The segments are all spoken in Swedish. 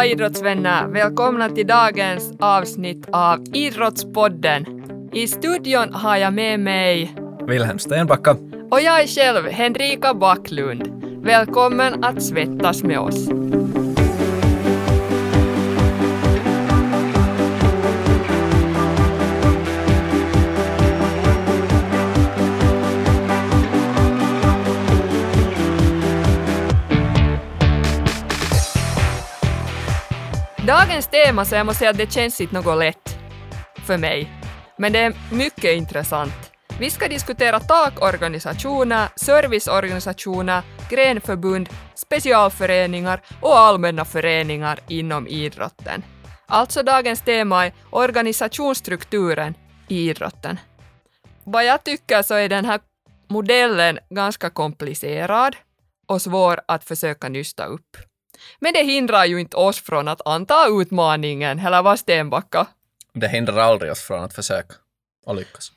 alla idrottsvänner! Välkomna till dagens avsnitt av Idrottspodden. I studion har jag med mig Wilhelm Stenbacka. och jag är själv Henrika Backlund. Välkommen att svettas med oss. Dagens tema, så jag måste säga att det känns inte något lätt för mig. Men det är mycket intressant. Vi ska diskutera takorganisationer, serviceorganisationer, grenförbund, specialföreningar och allmänna föreningar inom idrotten. Alltså dagens tema är organisationsstrukturen i idrotten. Vad jag tycker så är den här modellen ganska komplicerad och svår att försöka nysta upp. Men det hindrar ju inte oss från att anta utmaningen, eller vad Stenbacka? Det hindrar aldrig oss från att försöka och lyckas.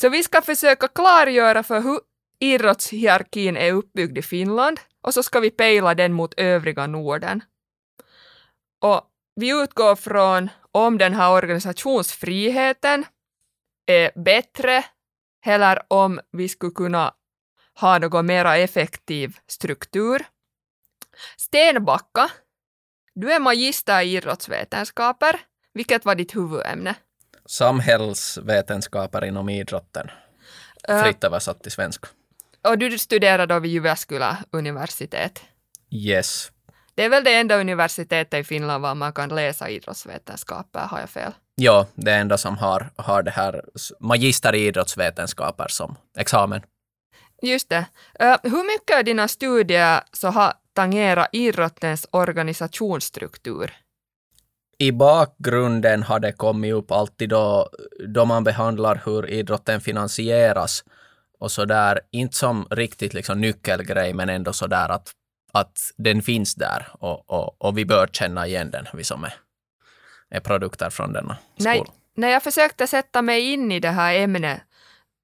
Så vi ska försöka klargöra för hur idrottshierarkin är uppbyggd i Finland och så ska vi pejla den mot övriga Norden. Och vi utgår från om den här organisationsfriheten är bättre eller om vi skulle kunna ha någon mera effektiv struktur. Stenbacka, du är magister i idrottsvetenskaper. Vilket var ditt huvudämne? Samhällsvetenskaper inom idrotten. Fritt översatt till svenska. och du studerade då vid Jyväskylä universitet. Yes. Det är väl det enda universitetet i Finland var man kan läsa idrottsvetenskaper, har jag fel? Ja, det enda som har, har det här magister i idrottsvetenskaper som examen. Just det. Ö, hur mycket av dina studier så har tangerat idrottens organisationsstruktur? I bakgrunden har det kommit upp alltid då, då man behandlar hur idrotten finansieras och så där, inte som riktigt liksom nyckelgrej, men ändå så där att, att den finns där och, och, och vi bör känna igen den, vi som är, är produkter från denna Nej. skola. När jag försökte sätta mig in i det här ämnet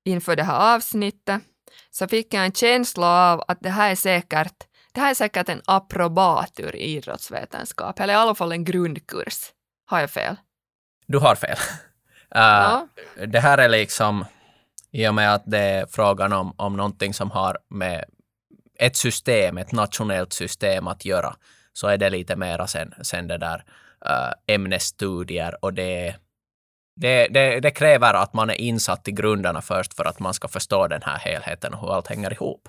inför det här avsnittet så fick jag en känsla av att det här är säkert, det här är säkert en approbatur i idrottsvetenskap, eller i alla fall en grundkurs. Har jag fel? Du har fel. Äh, Ja. Det här är liksom, i och med att det är frågan om, om någonting som har med ett system, ett nationellt system att göra, så är det lite mera sen, sen det där äh, ämnesstudier och det, det, det, det kräver att man är insatt i grunderna först för att man ska förstå den här helheten och hur allt hänger ihop.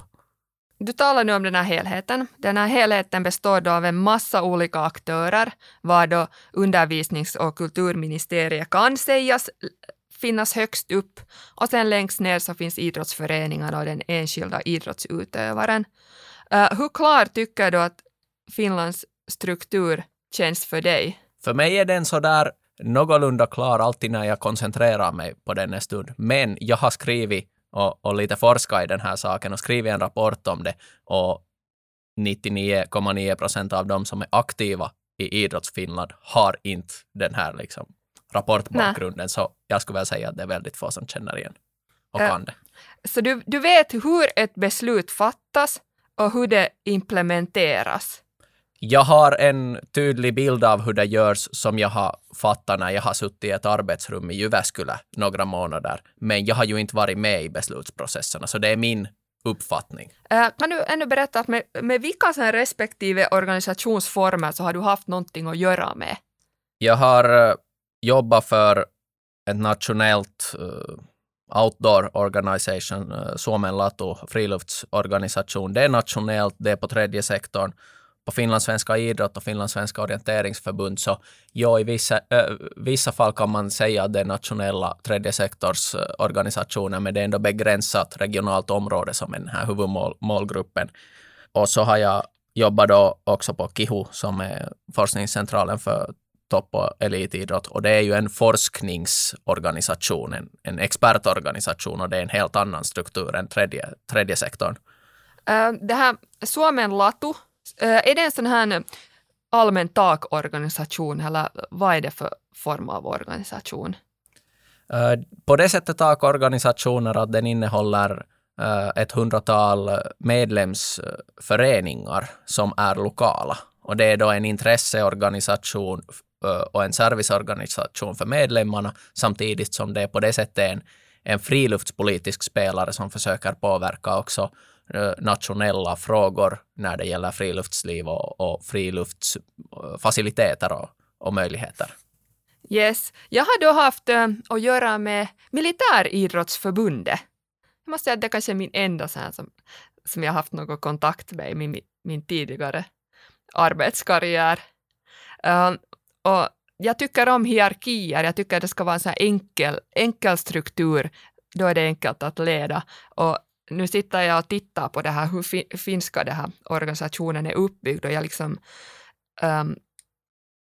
Du talar nu om den här helheten. Den här helheten består då av en massa olika aktörer, var då undervisnings och kulturministeriet kan sägas finnas högst upp och sen längst ner så finns idrottsföreningarna och den enskilda idrottsutövaren. Uh, hur klar tycker du att Finlands struktur känns för dig? För mig är den så där någorlunda klar alltid när jag koncentrerar mig på den en stund. Men jag har skrivit och, och lite forskat i den här saken och skrivit en rapport om det och 99,9 procent av de som är aktiva i idrottsfinland har inte den här liksom rapportbakgrunden. Så jag skulle väl säga att det är väldigt få som känner igen och Äh, kan det. Så du, du vet hur ett beslut fattas och hur det implementeras. Jag har en tydlig bild av hur det görs som jag har fattat när jag har suttit i ett arbetsrum i Jyväskylä några månader. Men jag har ju inte varit med i beslutsprocesserna, så det är min uppfattning. Eh, Kan du ännu berätta att med, med vilka respektive organisationsformer så har du haft någonting att göra med? Jag har eh, jobbat för ett nationellt eh, outdoor organisation, uh, Suomen Latu friluftsorganisation. Det är nationellt, det är på tredje sektorn. På finlandssvenska idrott och finlandssvenska orienteringsförbund så ja, i vissa, äh, vissa fall kan man säga att det är nationella tredje sektors organisationer, men det är ändå begränsat regionalt område som är den här huvudmålgruppen. Och så har jag jobbat då också på KIHU som är forskningscentralen för topp och elitidrott och det är ju en forskningsorganisation, en, en expertorganisation och det är en helt annan struktur än tredje, tredje sektorn. Uh, Det här Suomen Latu, är det en sån här eh, allmän takorganisation eller vad är det för form av organisation? På det sättet takorganisationer att den innehåller ett hundratal medlemsföreningar som är lokala Och det är då en intresseorganisation och en serviceorganisation för medlemmarna samtidigt som det på det sättet är en, en friluftspolitisk spelare som försöker påverka också Eh, nationella frågor när det gäller friluftsliv och, och friluftsfaciliteter eh, och, och möjligheter. Yes. Jag har då haft äh, att göra med Militäridrottsförbundet. Jag måste säga att det kanske är min enda så här som, som jag haft någon kontakt med i min, min tidigare arbetskarriär. Äh, och jag tycker om hierarkier, jag tycker att det ska vara en så enkel, enkel struktur, då är det enkelt att leda. Och nu sitter jag och tittar på det här, hur fi, finska den här organisationen är uppbyggd och jag liksom um,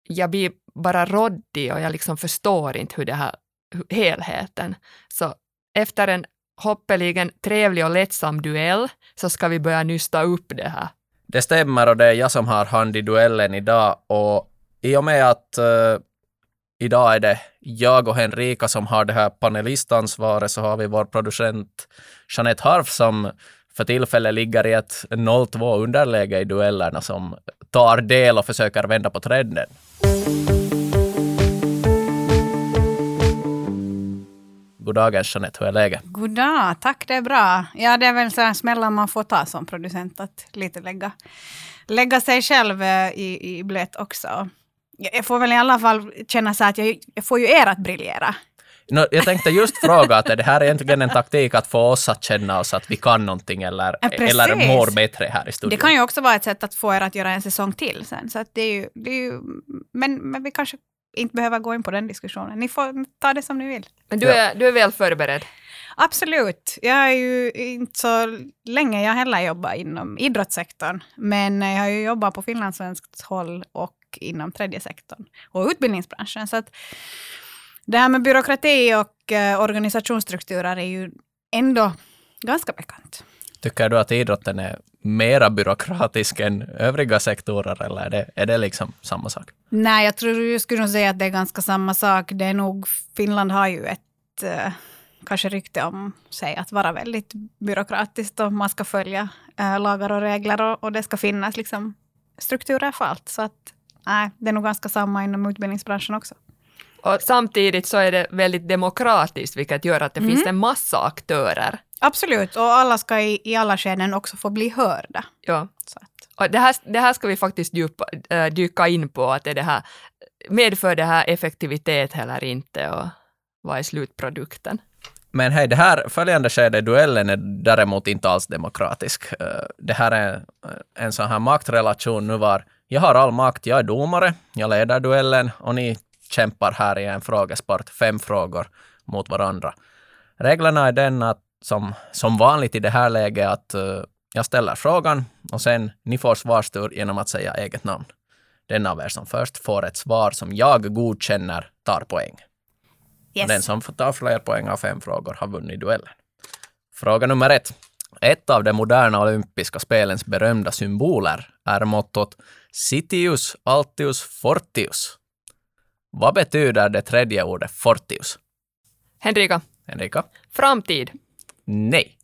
jag blir bara råddig och jag liksom förstår inte hur det här helheten. Så efter en hoppeligen trevlig och lättsam duell så ska vi börja nysta upp det här. Det stämmer och det är jag som har hand i duellen idag och i och med att uh, idag är det jag och Henrika som har det här panelistansvaret så har vi vår producent Jeanette Harf som för tillfället ligger i ett 0-2 underläge i duellerna som tar del och försöker vända på trenden. God Jeanette, hur är läget? God dag, tack det är bra. Ja, det är väl så här smällar man får ta som producent, att lite lägga, lägga sig själv eh, i, i blöt också. Jag får väl i alla fall känna så att jag, jag får ju er att briljera. No, jag tänkte just fråga att är det här egentligen en taktik att få oss att känna oss att vi kan någonting eller, ja, eller mår bättre här i studion? Det kan ju också vara ett sätt att få er att göra en säsong till sen. Så att det är ju, det är ju, men, men vi kanske inte behöver gå in på den diskussionen. Ni får ta det som ni vill. Men du är, du är väl förberedd? Absolut. Jag är ju inte så länge jag heller jobbat inom idrottssektorn. Men jag har ju jobbat på finlandssvenskt håll och inom tredje sektorn och utbildningsbranschen. Så att det här med byråkrati och eh, organisationsstrukturer är ju ändå ganska bekant. Tycker du att idrotten är mera byråkratisk än övriga sektorer eller är det, är det liksom samma sak? Nej, jag tror jag skulle nog säga att det är ganska samma sak. Det är nog, Finland har ju ett eh, kanske rykte om sig att vara väldigt byråkratiskt och man ska följa eh, lagar och regler och, och, det ska finnas liksom strukturer för allt. Så att nej, det är nog ganska samma inom utbildningsbranschen också. Och samtidigt så är det väldigt demokratiskt, vilket gör att det mm. finns en massa aktörer. Absolut, och alla ska i, i alla skeden också få bli hörda. Ja. Och det, här, det här ska vi faktiskt djupa, äh, dyka in på, att är det här, medför det här effektivitet eller inte och vad är slutprodukten? Men hej, det här följande skedet, duellen, är däremot inte alls demokratisk. Eh, det här är eh, en sån här maktrelation nu var jag har all makt, jag är domare, jag leder duellen och ni kämpar här i en frågesport, fem frågor mot varandra. Reglerna är den att som, som vanligt i det här läget att eh, jag ställer frågan och sen ni får svarstur genom att säga eget namn. Den av er som först får ett svar som jag godkänner tar poäng. Yes. Den som får ta fler poäng av fem frågor har vunnit duellen. Fråga nummer ett. Ett av de moderna olympiska spelens berömda symboler är mottot Citius Altius Fortius. Vad betyder det tredje ordet Fortius? Henrika. Henrika. Framtid. Nej.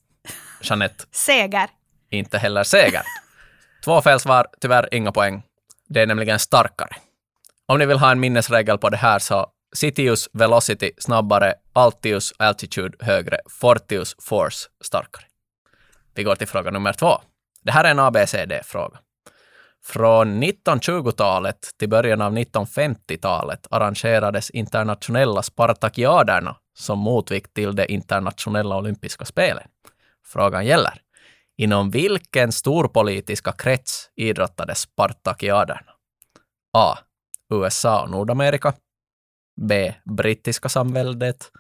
Jeanette. Seger. Inte heller seger. Två fel svar, tyvärr inga poäng. Det är nämligen starkare. Om ni vill ha en minnesregel på det här så Citius Velocity snabbare, Altius Altitude högre, Fortius Force starkare. Vi går till fråga nummer två. Det här är en ABCD-fråga. Från 1920-talet till början av 1950-talet arrangerades internationella Spartakiaderna som motvikt till de internationella olympiska spelen. Frågan gäller, inom vilken storpolitiska krets idrottades Spartakiaderna? A. USA och Nordamerika. B. Brittiska samväldet.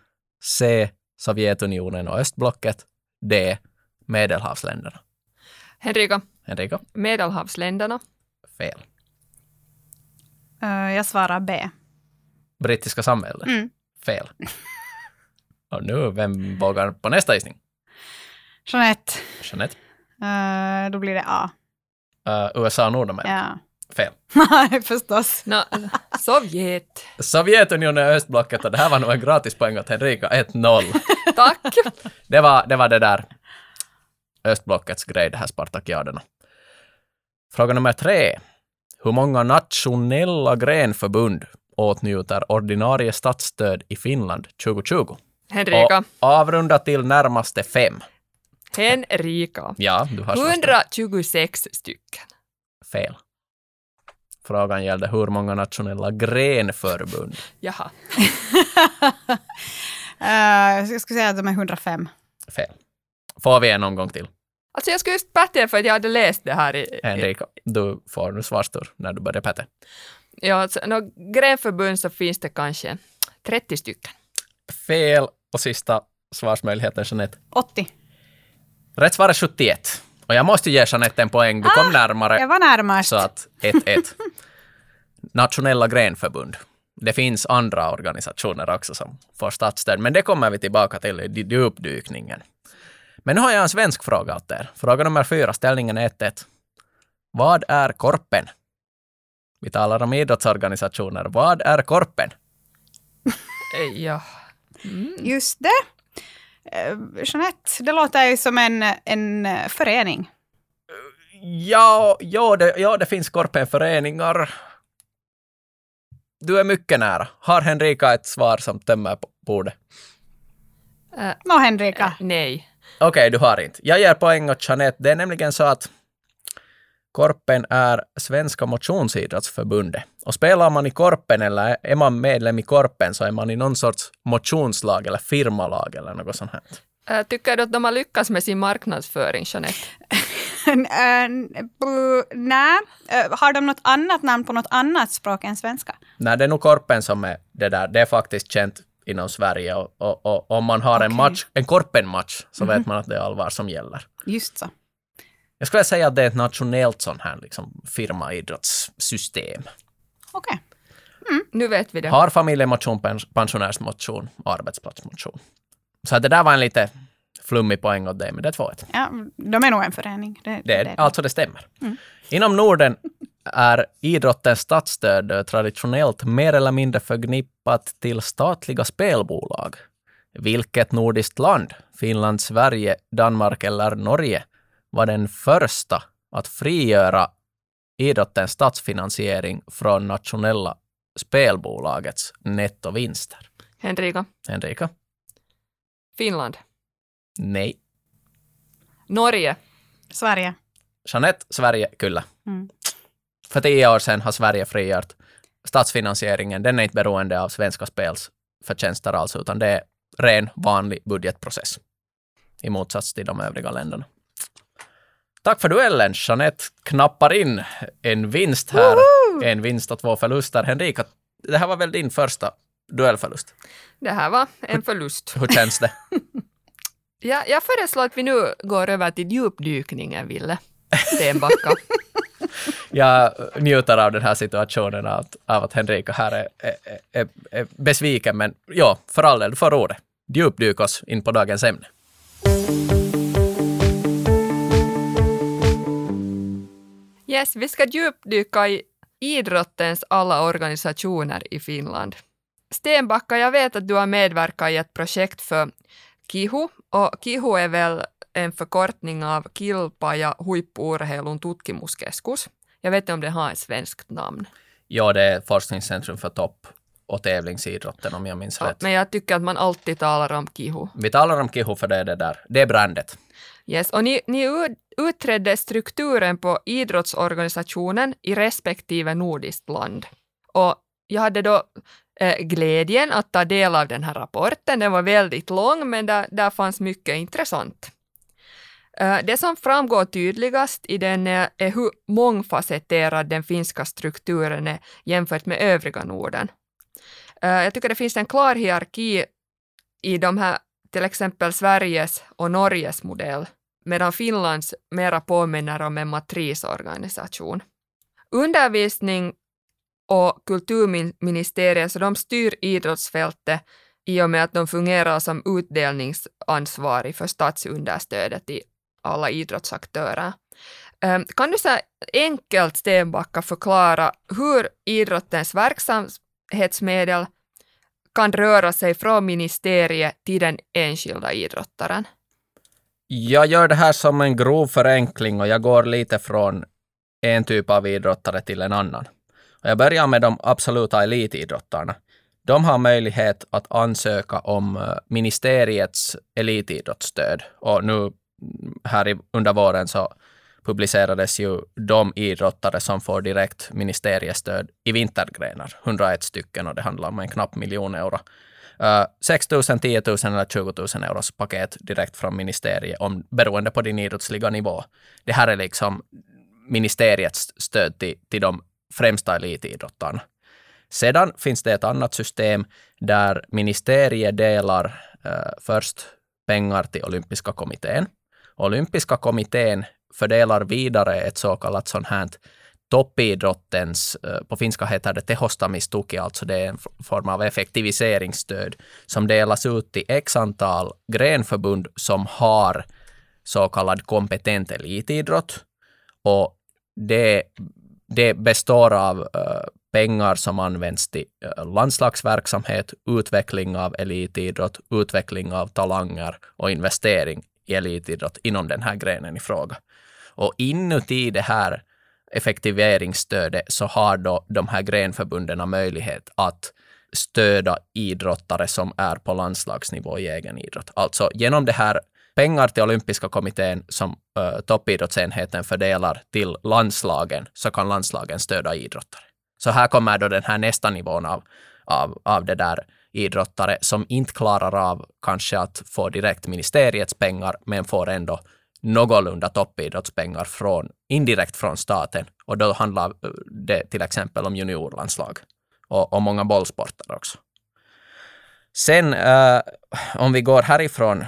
C. Sovjetunionen och östblocket. D. Medelhavsländerna. Henrika. Henrika. Medelhavsländerna. Fel. Uh, jag svarar B. Brittiska samväldet. Mm. Fel. och nu, vem vågar på nästa gissning? Jeanette. Jeanette. Uh, då blir det A. Uh, USA och Nordamerika. Ja. Fel. Nej, förstås. No, Sovjet. Sovjetunionen och östblocket och det här var nog en gratispoäng åt Henrika, 1-0. Tack. Det var, det var det där östblockets grej, det här Spartakiaderna. Fråga nummer tre. Hur många nationella grenförbund åtnjuter ordinarie statsstöd i Finland 2020? Henrika. Och avrunda till närmaste fem. Henrika. Ja, du har svarat 126 stycken. fel. Frågan gällde hur många nationella grenförbund. Jaha. Eh, jag skulle säga att de är 105. Fel. Får vi en omgång till? Alltså jag skulle just pätte för att jag hade läst det här i... Henrika, du får nu svarstur när du börjar pätte. Ja, alltså, no, grenförbund så finns det kanske 30 stycken. Fel och sista svarsmöjligheten, Jeanette. 80. Rätt svar är 71. Och jag måste ge Jeanette en poäng. Du kom närmare. Jag var närmast. Så att 1-1. Nationella grenförbund. Det finns andra organisationer också som får statsstöd, men det kommer vi tillbaka till i djupdykningen. Men nu har jag en svensk fråga åt er. Fråga nummer fyra, ställningen är 1-1. Vad är Korpen? Vi talar om idrottsorganisationer. Vad är Korpen? Eh, Ja. Just det. Eh, Jeanette, det låter ju som en, en eh, förening. Ja, ja, det, ja, det finns Korpenföreningar. Du är mycket nära. Har Henrika ett svar som tömmer på bordet? Eh, Nå, Henrika. nej. Okej, du har inte. Jag ger poäng åt Jeanette. Det är nämligen så att Korpen är Svenska motionsidrottsförbundet. Och spelar man i Korpen eller är man medlem i Korpen så är man i någon sorts motionslag eller firmalag eller något sånt här. Eh, Tycker du att de har lyckats med sin marknadsföring, Jeanette? Bu- Nej. Eh, Har de något annat namn på något annat språk än svenska? Nej, det är nog Korpen som är det där. Det är faktiskt känt inom Sverige och, och, och om man har en Okej. match, en Korpen-match, så vet man att det är allvar som gäller. Just så. Jag skulle säga att det är ett nationellt sånt här liksom, firmaidrottssystem. Okej. Nu vet vi det. Har familjemotion, pens- pensionärsmotion och arbetsplatsmotion. Så det där var en lite flummig poäng åt dig, men det är 2-1. Ja, de är nog en förening. Det, Det är, alltså det stämmer. Inom Norden är idrottens statsstöd traditionellt mer eller mindre förknippat till statliga spelbolag. Vilket nordiskt land, Finland, Sverige, Danmark eller Norge, var den första att frigöra idrottens statsfinansiering från nationella spelbolagets nettovinster? Henrika. Henrika? Finland. Nej. Norge. Sverige. Jeanette, Sverige, kyllä. Mm. För tio år sedan har Sverige frigjort statsfinansieringen. Den är inte beroende av Svenska Spels förtjänster alls, utan det är ren, vanlig budgetprocess. I motsats till de övriga länderna. Tack för duellen. Jeanette knappar in en vinst här. En vinst och två förluster. Henrika, det här var väl din första duellförlust? Det här var en förlust. Hur känns det? Ja, jag föreslår att vi nu går över till djupdykningen, Ville Stenbacka. Jag njuter av den här situationen av att, av att Henrika här är, är, är, är besviken, men ja, för all del, du får ordet. Djupdyk oss in på dagens ämne. Yes, vi ska djupdyka i idrottens alla organisationer i Finland. Stenbacka, jag vet att du har medverkat i ett projekt för KIHU, och KIHU är väl en förkortning av Kilpaja huippuurheilun tutkimuskeskus. Jag vet inte om det har ett svenskt namn. Ja, det är Forskningscentrum för topp och tävlingsidrotten om jag minns Ja, rätt. men jag tycker att man alltid talar om KIHU. Vi talar om KIHU för det är det där. Det är brandet. Yes, och ni, ni utredde strukturen på idrottsorganisationen i respektive nordiskt land. Och jag hade då eh, glädjen att ta del av den här rapporten. Den var väldigt lång, men där, där fanns mycket intressant. Eh, det som framgår tydligast i den är, är hur mångfacetterad den finska strukturen är jämfört med övriga Norden. Eh, jag tycker det finns en klar hierarki i de här till exempel Sveriges och Norges modell, medan Finlands mera påminner om en matrisorganisation. Undervisning och kulturministeriet, så de styr idrottsfältet i och med att de fungerar som utdelningsansvarig för statsunderstödet till alla idrottsaktörer. Ehm, kan du så enkelt, Stenbacka, förklara hur idrottens verksamhetsmedel kan röra sig från ministeriet till den enskilda idrottaren? Jag gör det här som en grov förenkling och jag går lite från en typ av idrottare till en annan. Och jag börjar med de absoluta elitidrottarna. De har möjlighet att ansöka om eh, ministeriets elitidrottsstöd. Och nu mm, här under våren så publicerades ju de idrottare som får direkt ministeriestöd i vintergrenar, 101 stycken och det handlar om en knapp miljon euro. Uh, 6 000, 10 000 eller 20 000 euros paket direkt från ministeriet, om, beroende på din idrottsliga nivå. Det här är liksom ministeriets stöd till, till de främsta elitidrottarna. Sedan finns det ett annat system där ministeriet delar uh, först pengar till olympiska kommittén. Olympiska kommittén fördelar vidare ett så kallat sånt här toppidrottens, eh, på finska heter det tehostamistuki, alltså det är en form av effektiviseringsstöd som delas ut till x antal grenförbund som har så kallad kompetent elitidrott. Och det, det består av eh, pengar som används till eh, landslagsverksamhet, utveckling av elitidrott, utveckling av talanger och investering i elitidrott inom den här grenen i fråga. Och inuti det här effektiveringsstödet så har då de här grenförbunden möjlighet att stödja idrottare som är på landslagsnivå i egen idrott. Alltså genom det här pengar till olympiska kommittén som uh, toppidrottsenheten fördelar till landslagen så kan landslagen stödja idrottare. Så här kommer då den här nästa nivån av, av, av det där idrottare som inte klarar av kanske att få direkt ministeriets pengar men får ändå någorlunda toppidrottspengar från, indirekt från staten. Och då handlar det till exempel om juniorlandslag och, och många bollsporter också. Sen eh, om vi går härifrån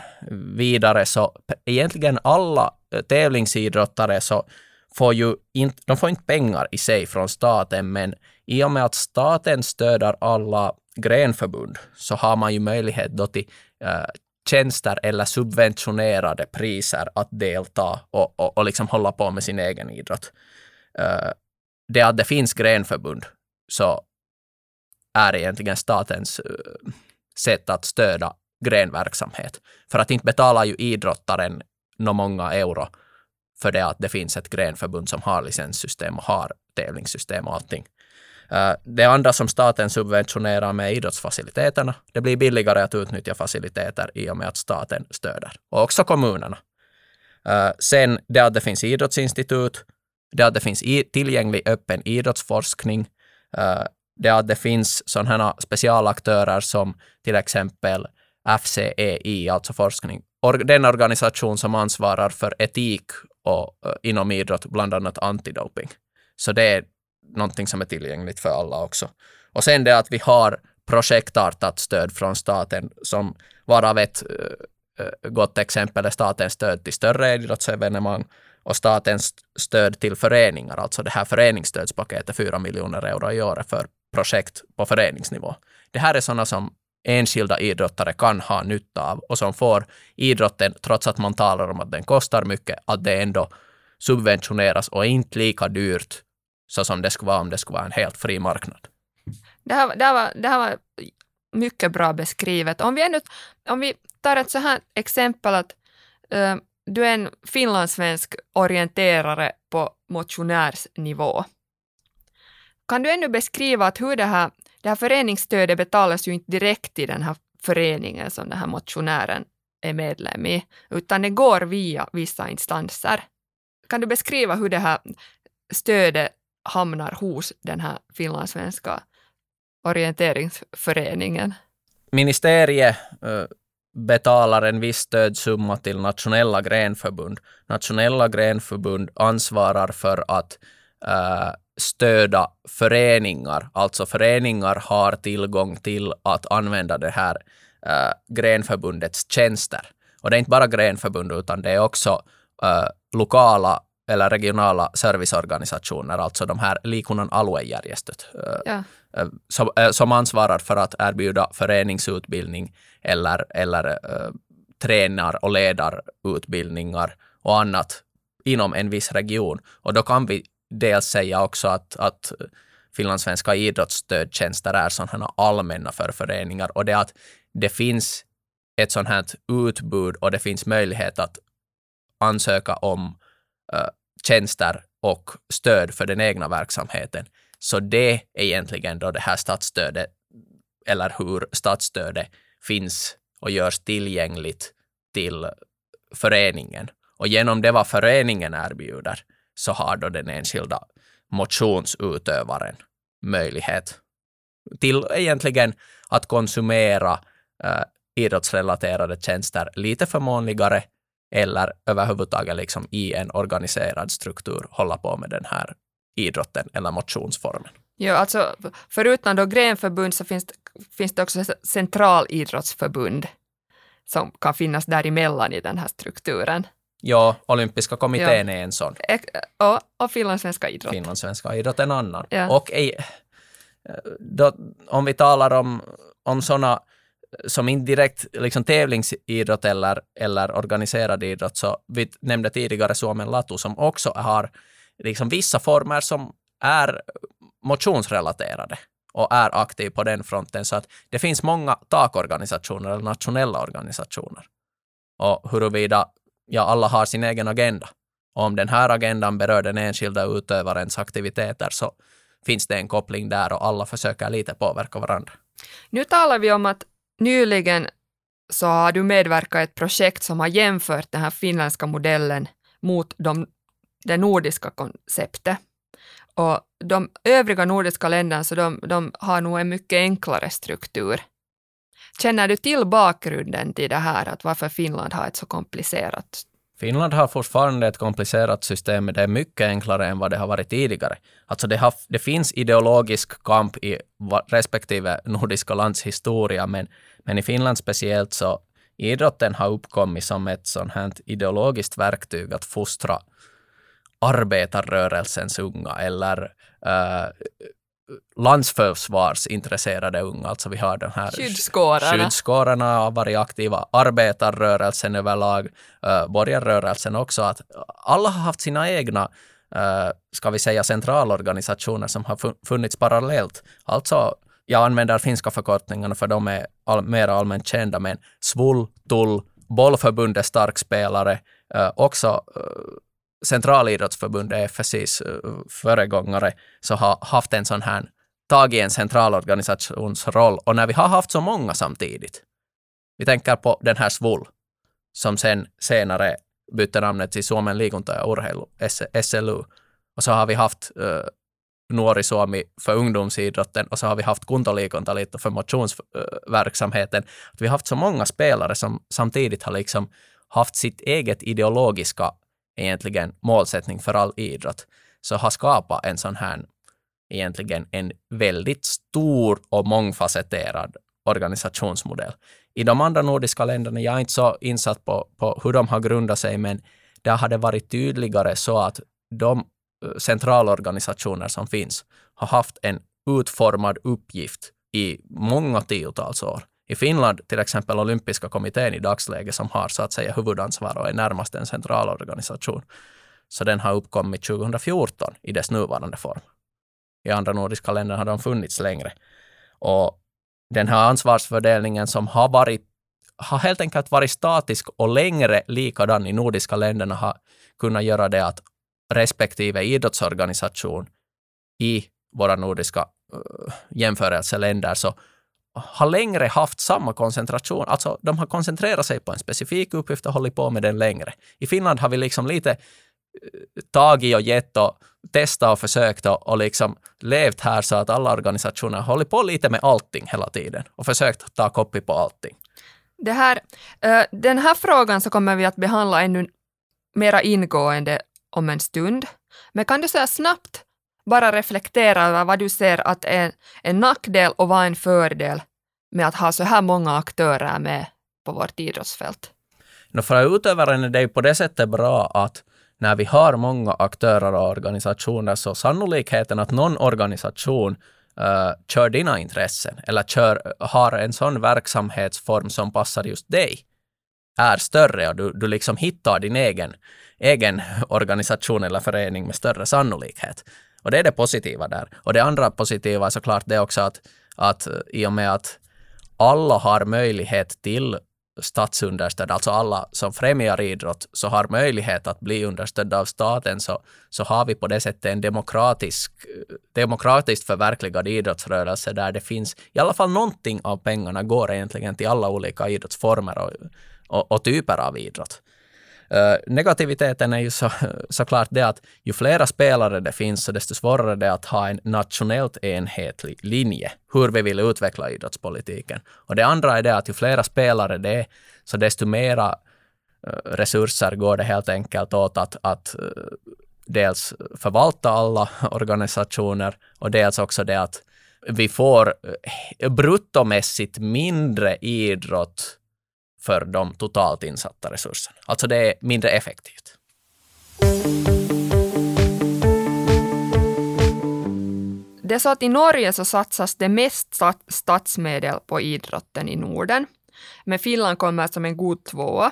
vidare så egentligen alla eh, tävlingsidrottare så får ju inte, de får inte pengar i sig från staten, men i och med att staten stöder alla grenförbund så har man ju möjlighet då till eh, tjänster eller subventionerade priser att delta och, och, och liksom hålla på med sin egen idrott. Uh, det att det finns grenförbund så är egentligen statens uh, sätt att stödja grenverksamhet. För att inte betalar ju idrottaren nå många euro för det att det finns ett grenförbund som har licenssystem och har tävlingssystem och allting. Eh, det andra som staten subventionerar med idrottsfaciliteterna. Det blir billigare att utnyttja faciliteter i och med att staten stöder. Och också kommunerna. Eh, sen det att det finns idrottsinstitut, det att det finns tillgänglig öppen idrottsforskning, eh, det att det finns sådana specialaktörer som till exempel FCEI, alltså forskning, den organisation som ansvarar för etik och, inom idrott, bland annat antidoping. Så det är någonting som är tillgängligt för alla också. Och sen det att vi har projektartat stöd från staten som varav ett äh, gott exempel är statens stöd till större idrottsevenemang och statens stöd till föreningar, alltså det här föreningsstödspaketet, 4 miljoner euro i år för projekt på föreningsnivå. Det här är sådana som enskilda idrottare kan ha nytta av och som får idrotten, trots att man talar om att den kostar mycket, att det ändå subventioneras och är inte lika dyrt så som det skulle vara om det skulle vara en helt fri marknad. Det här, det här, var, det här var mycket bra beskrivet. Om vi, ännu, om vi tar ett så här exempel att äh, du är en finlandssvensk orienterare på motionärsnivå. Kan du ännu beskriva att hur det här, det här föreningsstödet betalas ju inte direkt till den här föreningen som den här motionären är medlem i, utan det går via vissa instanser. Kan du beskriva hur det här stödet hamnar hos den här finlandssvenska orienteringsföreningen. Ministeriet betalar en viss stödsumma till nationella grenförbund. Nationella grenförbund ansvarar för att äh, stöda föreningar, alltså föreningar har tillgång till att använda det här äh, grenförbundets tjänster. Och det är inte bara grenförbund utan det är också äh, lokala eller regionala serviceorganisationer, alltså de här likunnan aluejärjestöt, ja. som, som ansvarar för att erbjuda föreningsutbildning eller, eller uh, tränar och ledarutbildningar och annat inom en viss region. Och då kan vi dels säga också att, att finlandssvenska idrottsstödtjänster är sådana allmänna för föreningar och det att det finns ett sådant här utbud och det finns möjlighet att ansöka om tjänster och stöd för den egna verksamheten. Så det är egentligen då det här statsstödet, eller hur statsstödet finns och görs tillgängligt till föreningen. Och genom det vad föreningen erbjuder så har då den enskilda motionsutövaren möjlighet till egentligen att konsumera eh, idrottsrelaterade tjänster lite förmånligare eller överhuvudtaget liksom i en organiserad struktur hålla på med den här idrotten eller motionsformen. Ja, alltså förutom då grenförbund så finns, finns det också centralidrottsförbund som kan finnas däremellan i den här strukturen. Ja, olympiska kommittén ja. är en sån. Och, och finlandssvenska idrott. Finlandssvenska idrott en annan. Ja. Och ej, då, om vi talar om, om sådana som indirekt liksom tävlingsidrott eller, eller organiserad idrott, så vi nämnde tidigare Suomen Latu som också har liksom vissa former som är motionsrelaterade och är aktiv på den fronten. Så att det finns många takorganisationer eller nationella organisationer. Och huruvida ja, alla har sin egen agenda. Och om den här agendan berör den enskilda utövarens aktiviteter så finns det en koppling där och alla försöker lite påverka varandra. Nu talar vi om att nyligen så har du medverkat i ett projekt som har jämfört den här finländska modellen mot de, det nordiska konceptet. Och de övriga nordiska länderna så de, de har nog en mycket enklare struktur. Känner du till bakgrunden till det här, att varför Finland har ett så komplicerat Finland har fortfarande ett komplicerat system, men det är mycket enklare än vad det har varit tidigare. Alltså det, har, det finns ideologisk kamp i respektive nordiska lands historia, men, men i Finland speciellt så idrotten har uppkommit som ett sånt här ideologiskt verktyg att fostra arbetarrörelsens unga eller uh, landsförsvarsintresserade unga, alltså vi har de här skyddskårarna. Skyddskårarna har varit aktiva, arbetarrörelsen överlag, uh, borgarrörelsen också, att alla har haft sina egna uh, ska vi säga centralorganisationer som har funnits parallellt. Alltså, jag använder finska förkortningarna för de är all, mer allmänt kända, men SVUL, TUL, Bollförbundet starkspelare, uh, också Centralidrottsförbundet, FSIs eh, föregångare, så har haft en sån här, tagit en centralorganisations roll. Och när vi har haft så många samtidigt, vi tänker på den här SVUL, som sen senare bytte namnet till Suomen liikunta- och urheilu, SLU. Och så har vi haft uh, Nuori Suomi för ungdomsidrotten och så har vi haft Kuntoliikuntaliitto för motionsverksamheten. Uh, vi har haft så många spelare som samtidigt har liksom haft sitt eget ideologiska egentligen målsättning för all idrott, så har skapat en sån här egentligen en väldigt stor och mångfacetterad organisationsmodell. I de andra nordiska länderna, jag är inte så insatt på, på hur de har grundat sig, men där har det varit tydligare så att de eh, centralorganisationer som finns har haft en utformad uppgift i många tiotals år. I Finland till exempel olympiska kommittén i dagsläget som har så att säga huvudansvar och är närmast en centralorganisation. Så den har uppkommit 2014 i dess nuvarande form. I andra nordiska länder har de funnits längre. Och den här ansvarsfördelningen som har varit har helt enkelt varit statisk och längre likadan i nordiska länderna har kunnat göra det att respektive idrottsorganisation i våra nordiska uh, jämförelseländer så har längre haft samma koncentration. Alltså de har koncentrerat sig på en specifik uppgift och hållit på med den längre. I Finland har vi liksom lite eh, tagit och gett och testat och försökt och, och liksom levt här så att alla organisationer har hållit på lite med allting hela tiden och försökt ta kopi på allting. Det här, eh, den här frågan så kommer vi att behandla ännu mera ingående om en stund. Men kan du säga snabbt bara reflektera över vad du ser att är en nackdel och vad en fördel med att ha så här många aktörer med på vårt idrottsfält? No, för utövaren är det ju på det sättet bra att när vi har många aktörer och organisationer så sannolikheten att någon organisation uh, kör dina intressen eller kör, har en sån verksamhetsform som passar just dig är större och du, du liksom hittar din egen, egen organisation eller förening med större sannolikhet. Och det är det positiva där. Och det andra positiva är såklart det också att, att i och med att alla har möjlighet till statsunderstöd, alltså alla som främjar idrott, så har möjlighet att bli understödda av staten, så, så har vi på det sättet en demokratisk, demokratiskt förverkligad idrottsrörelse där det finns, i alla fall någonting av pengarna går egentligen till alla olika idrottsformer och, och, och typer av idrott. Eh, negativiteten är ju så, såklart det att ju flera spelare det finns, så desto svårare det är att ha en nationellt enhetlig linje, hur vi vill utveckla idrottspolitiken. Och det andra är det att ju flera spelare det är, så desto mera eh, resurser går det helt enkelt åt att, att eh, dels förvalta alla organisationer och dels också det att vi får bruttomässigt mindre idrott för de totalt insatta resurserna. Alltså det är mindre effektivt. Det är så att i Norge så satsas det mest statsmedel på idrotten i Norden. Men Finland kommer som en god tvåa.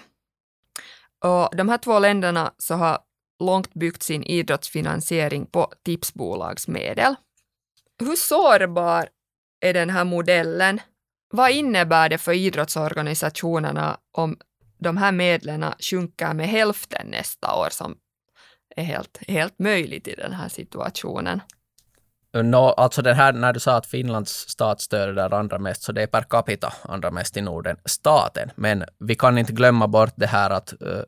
Och de här två länderna så har långt byggt sin idrottsfinansiering på tipsbolagsmedel. Hur sårbar är den här modellen vad innebär det för idrottsorganisationerna om de här medlen sjunker med hälften nästa år som är helt, helt möjligt i den här situationen? No, alltså det här när du sa att Finlands statsstöd är där andra mest, så det är per capita andra mest i Norden, staten. Men vi kan inte glömma bort det här att uh,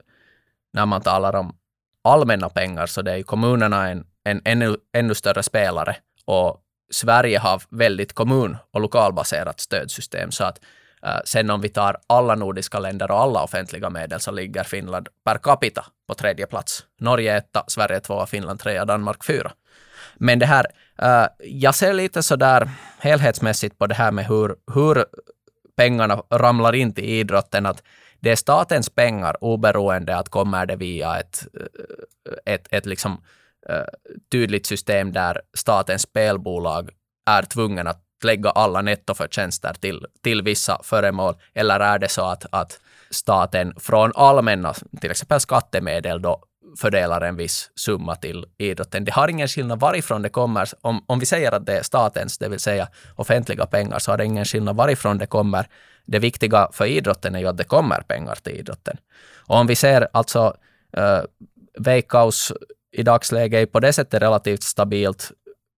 när man talar om allmänna pengar så det är ju kommunerna en, en ännu, ännu större spelare och Sverige har väldigt kommun och lokalbaserat stödsystem, så att uh, sen om vi tar alla nordiska länder och alla offentliga medel så ligger Finland per capita på tredje plats. Norge etta, Sverige tvåa, Finland trea, Danmark fyra. Men det här, uh, jag ser lite så där helhetsmässigt på det här med hur, hur pengarna ramlar in till idrotten, att det är statens pengar oberoende att kommer det via ett, äh, ett, ett liksom Eh, tydligt system där statens spelbolag är tvungen att lägga alla nettoförtjänster till, till vissa föremål? Eller är det så att, att staten från allmänna, till exempel skattemedel, då fördelar en viss summa till idrotten. Det har ingen skillnad varifrån det kommer. Om, om vi säger att det är statens, det vill säga offentliga pengar, så har det ingen skillnad varifrån det kommer. Det viktiga för idrotten är ju att det kommer pengar till idrotten. Och om vi ser alltså uh, Veikkaus i dagsläget är på det sättet relativt stabilt.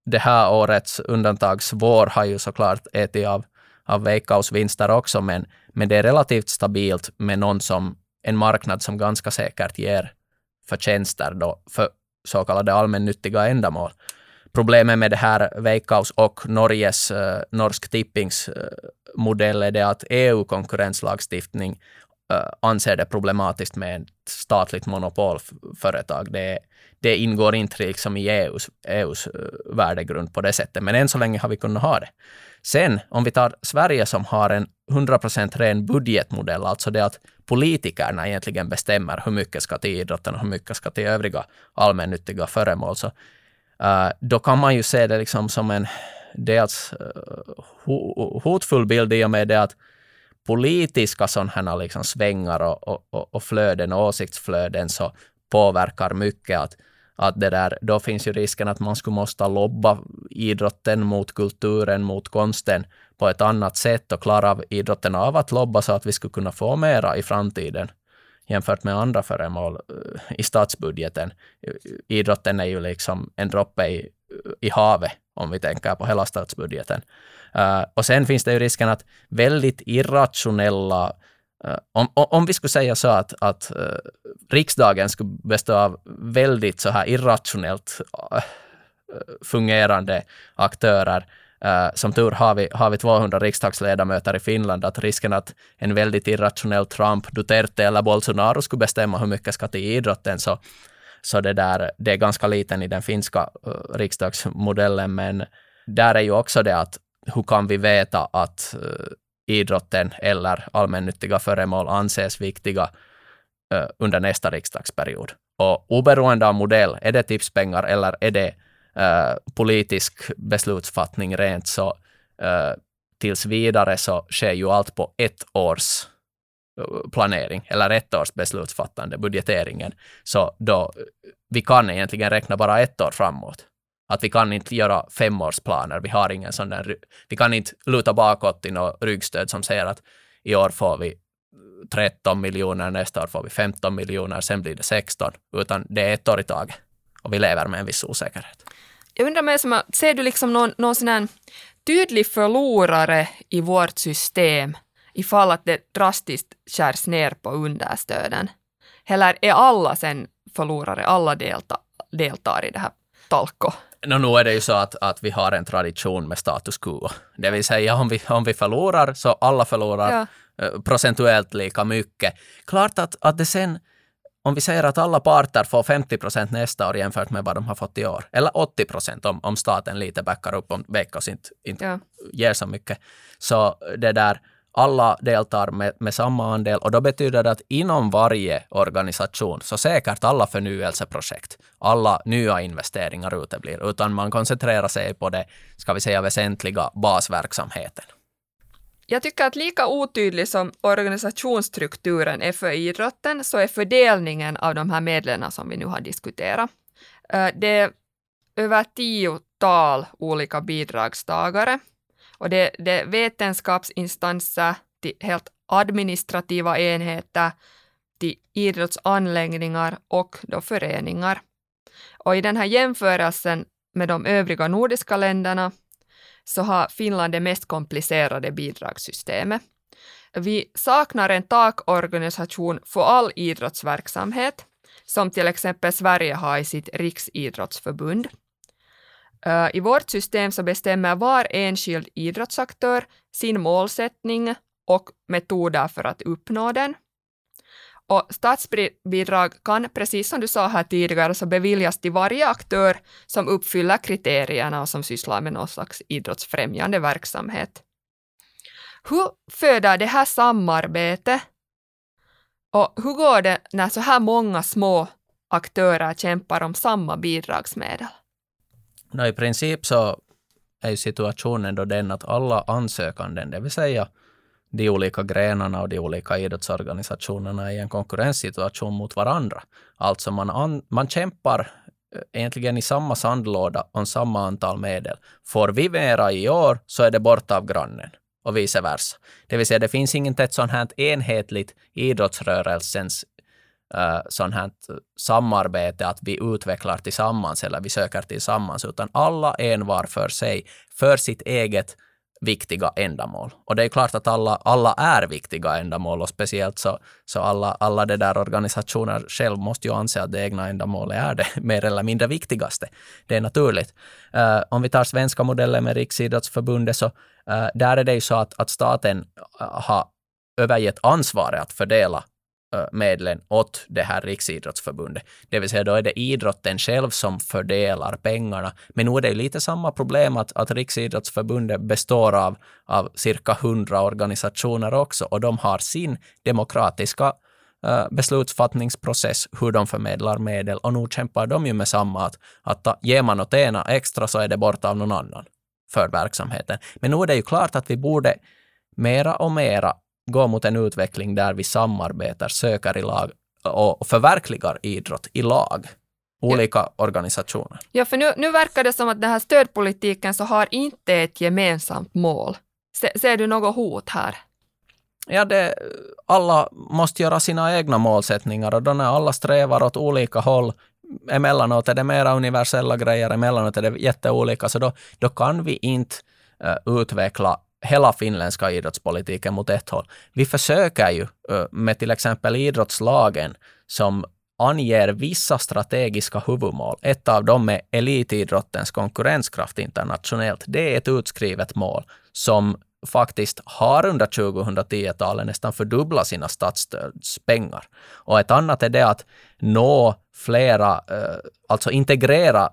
Det här årets undantagsvår har ju såklart ätit av, av Veikkaus vinster också, men, men det är relativt stabilt med någon som, en marknad som ganska säkert ger förtjänster då för så kallade allmännyttiga ändamål. Problemet med det här Veikkaus och Norges, eh, Norsk Tippings eh, modell är det att EU-konkurrenslagstiftning Eh, anser det problematiskt med ett statligt monopolföretag. Det, det ingår inte liksom i EUs, EUs eh, värdegrund på det sättet, men än så länge har vi kunnat ha det. Sen, om vi tar Sverige som har en 100% ren budgetmodell, alltså det att politikerna egentligen bestämmer hur mycket ska till idrotten och hur mycket ska till övriga allmännyttiga föremål, så uh, då kan man ju se det liksom som en dels uh, hotfull bild i och med det att politiska sådana liksom svängar och, och, och flöden, och åsiktsflöden, så påverkar mycket. Att, att det där, då finns ju risken att man skulle måste lobba idrotten mot kulturen, mot konsten på ett annat sätt och klara av idrotten av att lobba så att vi skulle kunna få mera i framtiden jämfört med andra föremål eh, i statsbudgeten. Idrotten är ju liksom en droppe i, i havet om vi tänker på hela statsbudgeten. Uh, äh, och sen finns det ju risken att väldigt irrationella Uh, om, om vi skulle säga så att, att uh, riksdagen skulle bestå av väldigt så här irrationellt uh, fungerande aktörer, som tur har vi, har vi 200 riksdagsledamöter i Finland, att risken att en väldigt irrationell Trump, Duterte eller Bolsonaro skulle bestämma hur mycket ska till idrotten, så, så det, där, det är ganska liten i den finska eh, riksdagsmodellen, men där är ju också det att hur kan vi veta att eh, idrotten eller allmännyttiga föremål anses viktiga uh, under nästa riksdagsperiod. Och oberoende av modell, är det tipspengar eller är det uh, politisk beslutsfattning rent, så uh, tills vidare så sker ju allt på ett års planering eller ett års beslutsfattande, budgeteringen. Så då, vi kan egentligen räkna bara ett år framåt. Att vi kan inte göra femårsplaner. Vi har ingen sån där, vi kan inte luta bakåt i något ryggstöd som säger att i år får vi 13 miljoner, nästa år får vi 15 miljoner, sen blir det 16, utan det är ett år i taget. Och vi lever med en viss osäkerhet. Jag undrar med som, ser du liksom någon, någon sån här tydlig förlorare i vårt system ifall att det drastiskt skärs ner på understöden? Eller är alla sen förlorare, alla delta, deltar i det här talko? No, nu är det ju så att, att vi har en tradition med status quo. Det vill säga om vi, om vi förlorar så alla förlorar ja. Eh, procentuellt lika mycket. Klart att, att det sen, om vi säger att alla parter får 50 procent nästa år jämfört med vad de har fått i år, eller 80 procent om, om staten lite backar upp om Veikkaus inte, inte ja. ger så mycket, så det där alla deltar med, med samma andel och då betyder det att inom varje organisation så säkert alla förnyelseprojekt, alla nya investeringar uteblir, utan man koncentrerar sig på det, ska vi säga, väsentliga basverksamheten. Jag tycker att lika otydlig som organisationsstrukturen är för idrotten så är fördelningen av de här medlen som vi nu har diskuterat. Eh, det är över tiotal olika bidragstagare och det, det är vetenskapsinstanser till helt administrativa enheter, till idrottsanläggningar och då föreningar. Och i den här jämförelsen med de övriga nordiska länderna så har Finland det mest komplicerade bidragssystemet. Vi saknar en takorganisation för all idrottsverksamhet, som till exempel Sverige har i sitt riksidrottsförbund. I vårt system så bestämmer var enskild idrottsaktör sin målsättning och metoder för att uppnå den. Och statsbidrag kan, precis som du sa här tidigare, så beviljas till varje aktör som uppfyller kriterierna och som sysslar med någon slags idrottsfrämjande verksamhet. Hur föder det här samarbetet? Och hur går det när så här många små aktörer kämpar om samma bidragsmedel? No, I princip så är situationen då den att alla ansökanden, det vill säga de olika grenarna och de olika idrottsorganisationerna är i en konkurrenssituation mot varandra. Alltså man, an, man kämpar eh, egentligen i samma sandlåda om samma antal medel. Får vi mera i år så är det borta av grannen och vice versa. Det vill säga det finns inget ett sånt här enhetligt idrottsrörelsens Äh, uh, sånt här samarbete att vi utvecklar tillsammans eller vi söker tillsammans, utan alla en var för sig, för sitt eget viktiga ändamål. Och det är klart att alla, alla är viktiga ändamål och speciellt så, så alla, alla de där organisationer själv måste ju anse att det egna ändamålet är det mer eller mindre viktigaste. Det är naturligt. Uh, om vi tar svenska modellen med Riksidrottsförbundet så uh, där är det ju så att, att staten har övergett ansvaret att fördela medlen åt det här Riksidrottsförbundet. Det vill säga då är det idrotten själv som fördelar pengarna. Men nu är det lite samma problem att, att Riksidrottsförbundet består av, av cirka hundra organisationer också och de har sin demokratiska beslutsfattningsprocess hur de förmedlar medel och nu kämpar de ju med samma att, att ger man åt ena extra så är det borta av någon annan för verksamheten. Men nu är det ju klart att vi borde mera och mera gå mot en utveckling där vi samarbetar, söker i lag och förverkligar idrott i lag olika ja. organisationer. Ja, för nu, nu verkar det som att den här stödpolitiken så har inte ett gemensamt mål. Se, ser du något hot här? Ja, det, alla måste göra sina egna målsättningar och då när alla strävar åt olika håll, emellanåt är det mera universella grejer, emellanåt är det jätteolika, så då, då kan vi inte uh, utveckla hela finländska idrottspolitiken mot ett håll. Vi försöker ju med till exempel idrottslagen som anger vissa strategiska huvudmål. Ett av dem är elitidrottens konkurrenskraft internationellt. Det är ett utskrivet mål som faktiskt har under 2010-talet nästan fördubblat sina statsstödspengar. Och ett annat är det att nå flera, alltså integrera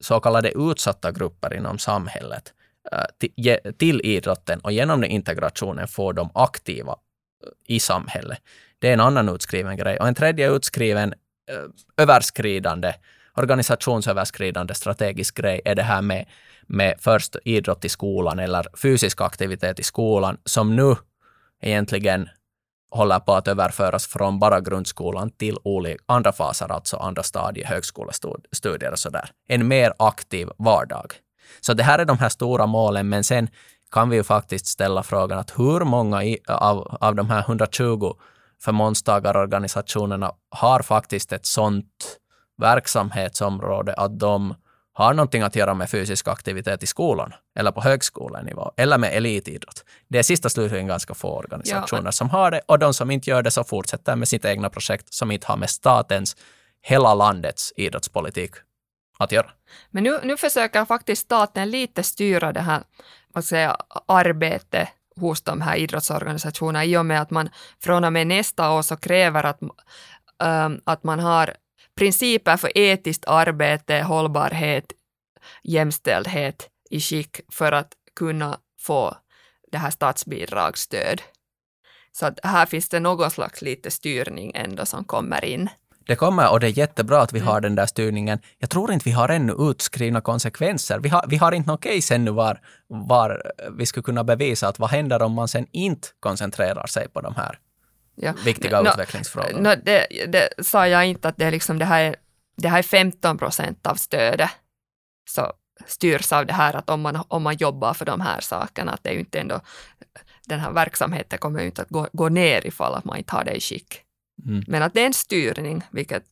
så kallade utsatta grupper inom samhället Äh, till, idrotten och genom den integrationen får de aktiva äh, i samhället. Det är en annan utskriven grej. Och en tredje utskriven äh, överskridande, organisationsöverskridande strategisk grej är det här med, med först idrott i skolan eller fysisk aktivitet i skolan som nu egentligen håller på att överföras från bara grundskolan till olika, andra faser, alltså andra stadier, högskolestudier och sådär. En mer aktiv vardag. Så det här är de här stora målen, men sen kan vi ju faktiskt ställa frågan att hur många i, av, av de här 120 förmånstagarorganisationerna har faktiskt ett sådant verksamhetsområde att de har någonting att göra med fysisk aktivitet i skolan eller på högskolenivå eller med elitidrott. Det är sista slutligen ganska få organisationer ja. som har det och de som inte gör det så fortsätter med sitt egna projekt som inte har med statens, hela landets idrottspolitik att göra. Men nu, nu försöker faktiskt staten lite styra det här vad säga, arbetet hos de här idrottsorganisationerna i och med att man från och med nästa år så kräver att, ähm, att man har principer för etiskt arbete, hållbarhet, jämställdhet i skick för att kunna få det här statsbidragsstöd. Så att här finns det någon slags lite styrning ändå som kommer in. Det kommer och det är jättebra att vi mm. har den där styrningen. Jag tror inte vi har ännu utskrivna konsekvenser. Vi har, vi har inte något case ännu var, var vi skulle kunna bevisa att vad händer om man sen inte koncentrerar sig på de här ja. viktiga no, utvecklingsfrågorna. No, det, det sa jag inte att det, är liksom, det, här, är, det här är 15 procent av stödet. Så styrs av det här att om man, om man jobbar för de här sakerna, att det är ju inte ändå, den här verksamheten kommer ju inte att gå, gå ner ifall att man inte har det i skick. Mm. Men att det är en styrning, vilket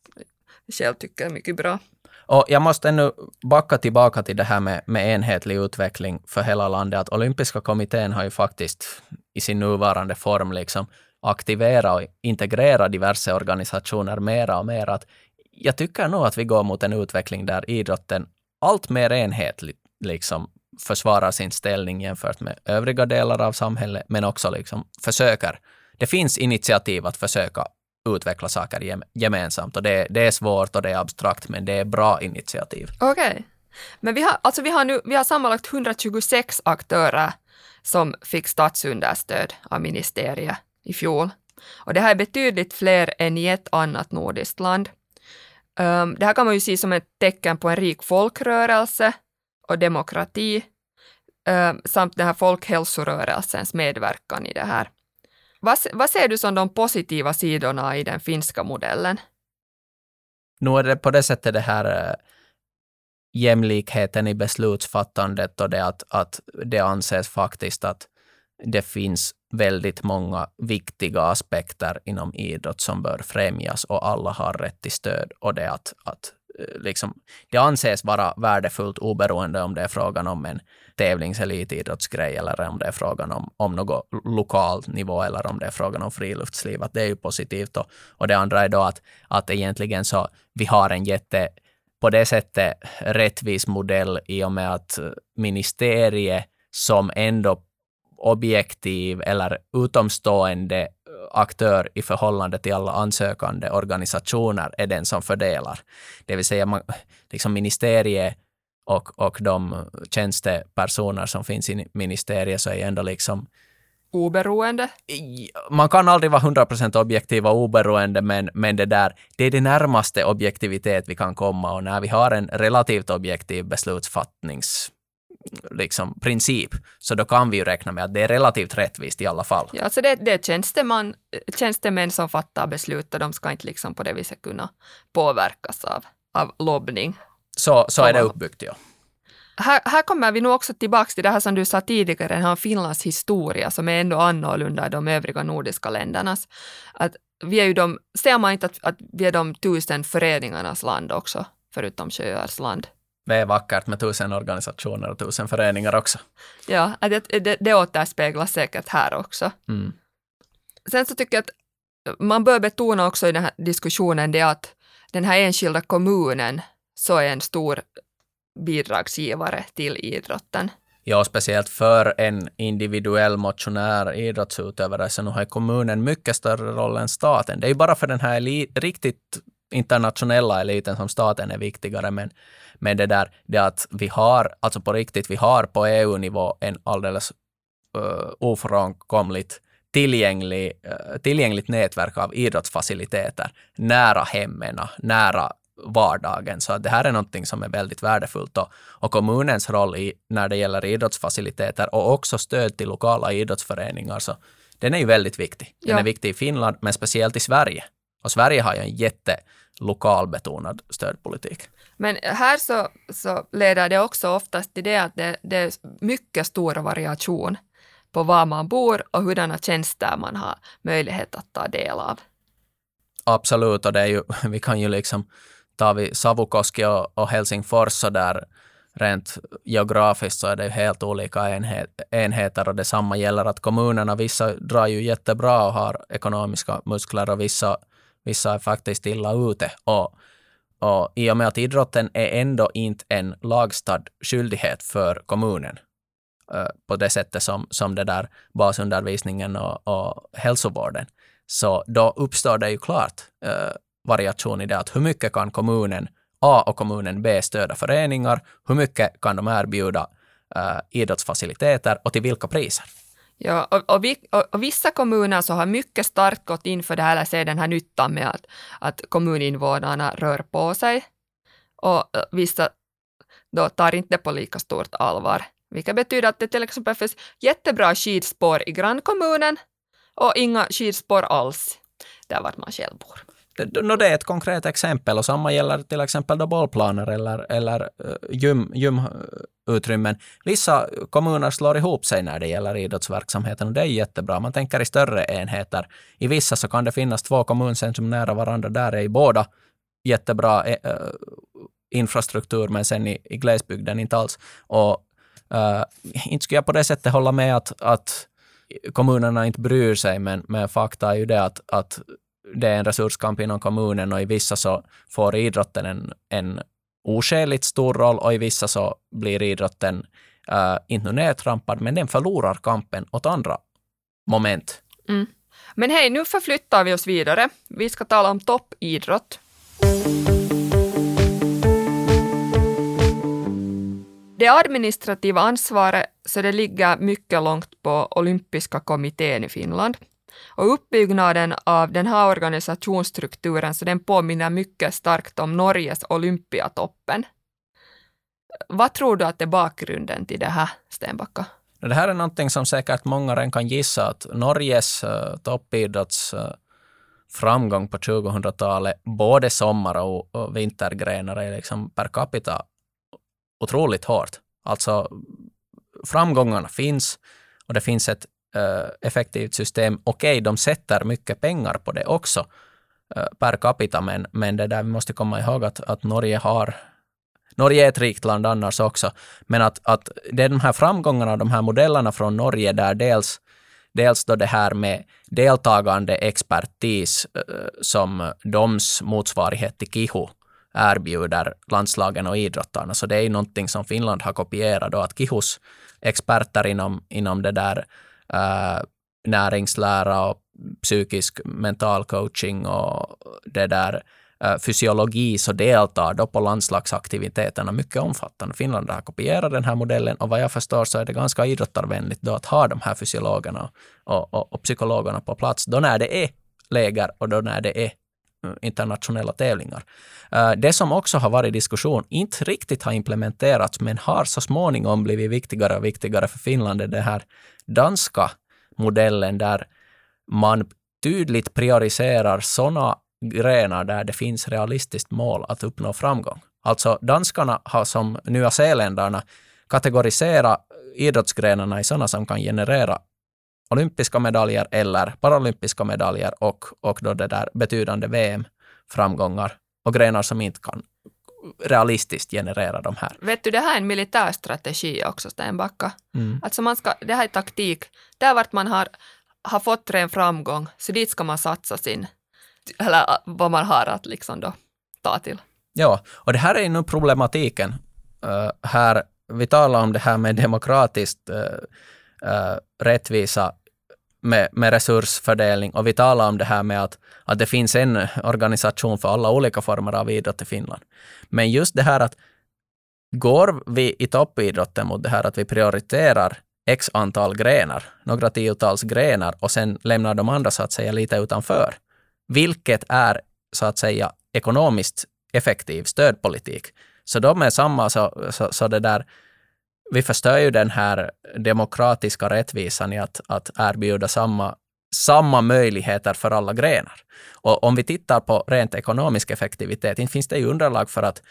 jag själv tycker är mycket bra. Och jag måste ännu backa tillbaka till det här med, med enhetlig utveckling för hela landet. Att olympiska kommittén har ju faktiskt i sin nuvarande form liksom aktivera och integrera diverse organisationer mera och mera. Att jag tycker nog att vi går mot en utveckling där idrotten allt mer enhetligt liksom försvarar sin ställning jämfört med övriga delar av samhället, men också liksom försöker. Det finns initiativ att försöka utveckla saker gemensamt och det, det är svårt och det är abstrakt, men det är bra initiativ. Okej. Okay. Men vi har, alltså vi har nu, vi har sammanlagt 126 aktörer som fick statsunderstöd av ministeriet i fjol. Och det här är betydligt fler än i ett annat nordiskt land. Um, det här kan man ju se som ett tecken på en rik folkrörelse och demokrati um, samt den här folkhälsorörelsens medverkan i det här. Vad, vad ser du som de positiva sidorna i den finska modellen? Nu är det på det sättet det här äh, jämlikheten i beslutsfattandet och det att, att det anses faktiskt att det finns väldigt många viktiga aspekter inom idrott som bör främjas och alla har rätt till stöd. Och det att, att eh, liksom, det anses vara värdefullt oberoende om det är frågan om en tävlings eller elitidrottsgrej eller om det är frågan om, om något lokal nivå eller om det är frågan om friluftsliv. Att det är ju positivt. Och, och det andra är då att, att egentligen så vi har en jätte på det sättet rättvis modell i och med att ministeriet som ändå objektiv eller utomstående aktör i förhållande till alla ansökande organisationer är den som fördelar. Det vill säga man, liksom ministeriet och, och de tjänstepersoner som finns i ministeriet så är ändå liksom Oberoende? Man kan aldrig vara 100% objektiv och oberoende, men, men det där, det är det närmaste objektivitet vi kan komma och när vi har en relativt objektiv beslutsfattnings liksom, princip, så då kan vi ju räkna med att det är relativt rättvist i alla fall. Ja, alltså det, det är tjänsteman, tjänstemän som fattar beslut och de ska inte liksom på det viset kunna påverkas av, av lobbning. Så, så är det uppbyggt, ja. Här, här kommer vi nu också tillbaka till det här som du sa tidigare, den här Finlands historia som är ändå annorlunda än de övriga nordiska ländernas. Att vi är ju de, ser man inte att, att vi är de tusen föreningarnas land också, förutom sjöars land? det är vackert med tusen organisationer och tusen föreningar också. Ja, det, det, det återspeglas säkert här också. Mm. Sen så tycker jag att man bör betona också i den här diskussionen det att den här enskilda kommunen så är en stor bidragsgivare till idrotten. Ja, speciellt för en individuell motionär, idrottsutövare, så nu har kommunen mycket större roll än staten. Det är ju bara för den här riktigt internationella eliten som staten är viktigare, men, men det där, det att vi har, alltså på riktigt, vi har på EU-nivå en alldeles uh, ofrånkomligt tillgänglig, uh, tillgängligt nätverk av idrottsfaciliteter nära hemmen, nära vardagen. Så det här är någonting som är väldigt värdefullt. Och, och kommunens roll i, när det gäller idrottsfaciliteter och också stöd till lokala idrottsföreningar, så den är ju väldigt viktig. Den ja. är viktig i Finland, men speciellt i Sverige. Och Sverige har ju en jätte lokalbetonad stödpolitik. Men här så, så leder det också oftast till det att det, det är mycket stor variation på var man bor och hurdana tjänster man har möjlighet att ta del av. Absolut, och det är ju, vi kan ju liksom, tar vi Savukoski och, och Helsingfors så där rent geografiskt så är det helt olika enhet, enheter och detsamma gäller att kommunerna, vissa drar ju jättebra och har ekonomiska muskler och vissa, vissa är faktiskt illa ute. Och, och I och med att idrotten är ändå inte en lagstad skyldighet för kommunen eh, på det sättet som, som det där basundervisningen och, och hälsovården, så då uppstår det ju klart eh, variation i det att hur mycket kan kommunen A och kommunen B stödja föreningar, hur mycket kan de erbjuda uh, idrottsfaciliteter och till vilka priser. Ja, och, och, vi, och, och, vissa kommuner så har mycket starkt gått in för det här, eller ser den här nyttan med att, att kommuninvånarna rör på sig. Och eh, vissa då tar inte det på lika stort allvar. Vilket betyder att det till exempel finns jättebra skidspår i grannkommunen och inga skidspår alls där vart man själv bor. No, det är ett konkret exempel och samma gäller till exempel då bollplaner eller, eller eh, gym, gymutrymmen. Vissa kommuner slår ihop sig när det gäller idrottsverksamheten och det är jättebra. Man tänker i större enheter. I vissa så kan det finnas två kommuncentrum nära varandra. Där är i båda jättebra uh, infrastruktur, men sen i, i glesbygden inte alls. Och uh, inte skulle jag på det sättet hålla med att, att kommunerna inte bryr sig, men, men fakta är ju det att, att det är en resurskamp inom kommunen och i vissa så får idrotten en, en oskäligt stor roll och i vissa så blir idrotten uh, inte nedtrampad, men den förlorar kampen åt andra moment. Mm. Men hej, nu förflyttar vi oss vidare. Vi ska tala om toppidrott. Det administrativa ansvaret så det ligger mycket långt på olympiska kommittén i Finland. Och uppbyggnaden av den här organisationsstrukturen så den påminner mycket starkt om Norges Olympiatoppen. Vad tror du att är bakgrunden till det här, Stenbacka? Det här är någonting som säkert många redan kan gissa att Norges uh, toppidrotts uh, framgång på 2000-talet, både sommar och, och vintergrenar, är liksom per capita otroligt hårt. Alltså framgångarna finns och det finns ett Eh, effektivt system. Okej, okay, de sätter mycket pengar på det också eh, per capita, men, men det där vi måste komma ihåg att, att Norge har Norge är ett rikt land annars också, men att, att det är de här framgångarna, de här modellerna från Norge där dels Dels då det här med deltagande expertis eh, som DOMs motsvarighet till KIHU erbjuder landslagen och idrottarna. Så det är ju någonting som Finland har kopierat då, att KIHUs experter inom, inom det där äh, näringslära och psykisk mental coaching och det där eh, fysiologi så deltar då på landslagsaktiviteterna mycket omfattande. Finland har kopierat den här modellen och vad jag förstår så är det ganska idrottarvänligt då att ha de här fysiologerna och, och, och psykologerna på plats då när det är läger och då när det är internationella tävlingar. Eh, det som också har varit diskussion, inte riktigt har implementerats, men har så småningom blivit viktigare och viktigare för Finland, är den här danska modellen där man tydligt prioriterar sådana grenar där det finns realistiskt mål att uppnå framgång. Alltså danskarna har som Nya Zeeländarna kategoriserat idrottsgrenarna i sådana som kan generera olympiska medaljer eller paralympiska medaljer och, och då det där betydande VM-framgångar och grenar som inte kan realistiskt generera de här. Vet du, det här är en militär strategi också, Stenbacka. Mm. Alltså man ska, det här är taktik. Där vart man har, har fått ren framgång, så dit ska man satsa sin, eller vad man har att liksom då ta till. Ja, och det här är nu problematiken. Uh, här, vi talar om det här med demokratiskt uh, uh, rättvisa med, med resursfördelning och vi talar om det här med att, att det finns en organisation för alla olika former av idrott i Finland. Men just det här att går vi i toppidrotten mot det här att vi prioriterar x antal grenar, några tiotals grenar och sen lämnar de andra så att säga lite utanför, vilket är så att säga ekonomiskt effektiv stödpolitik. Så de är samma, så, så, så det där vi förstör ju den här demokratiska rättvisan i att, att erbjuda samma samma möjligheter för alla grenar. Och om vi tittar på rent ekonomisk effektivitet, inte finns det ju underlag för att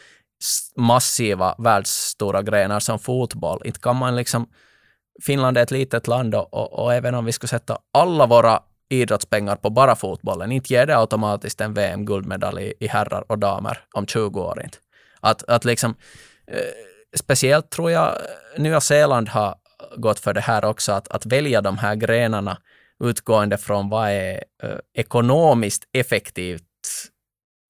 massiva världsstora grenar som fotboll, inte kan man liksom Finland är ett litet land och, och, och även om vi skulle sätta alla våra idrottspengar på bara fotbollen, inte ger det automatiskt en VM-guldmedalj i, i herrar och damer om 20 år. Inte. Att, att liksom, eh, speciellt tror jag Nya Zeeland har gått för det här också, att, att välja de här grenarna utgående från vad är eh, ekonomiskt effektivt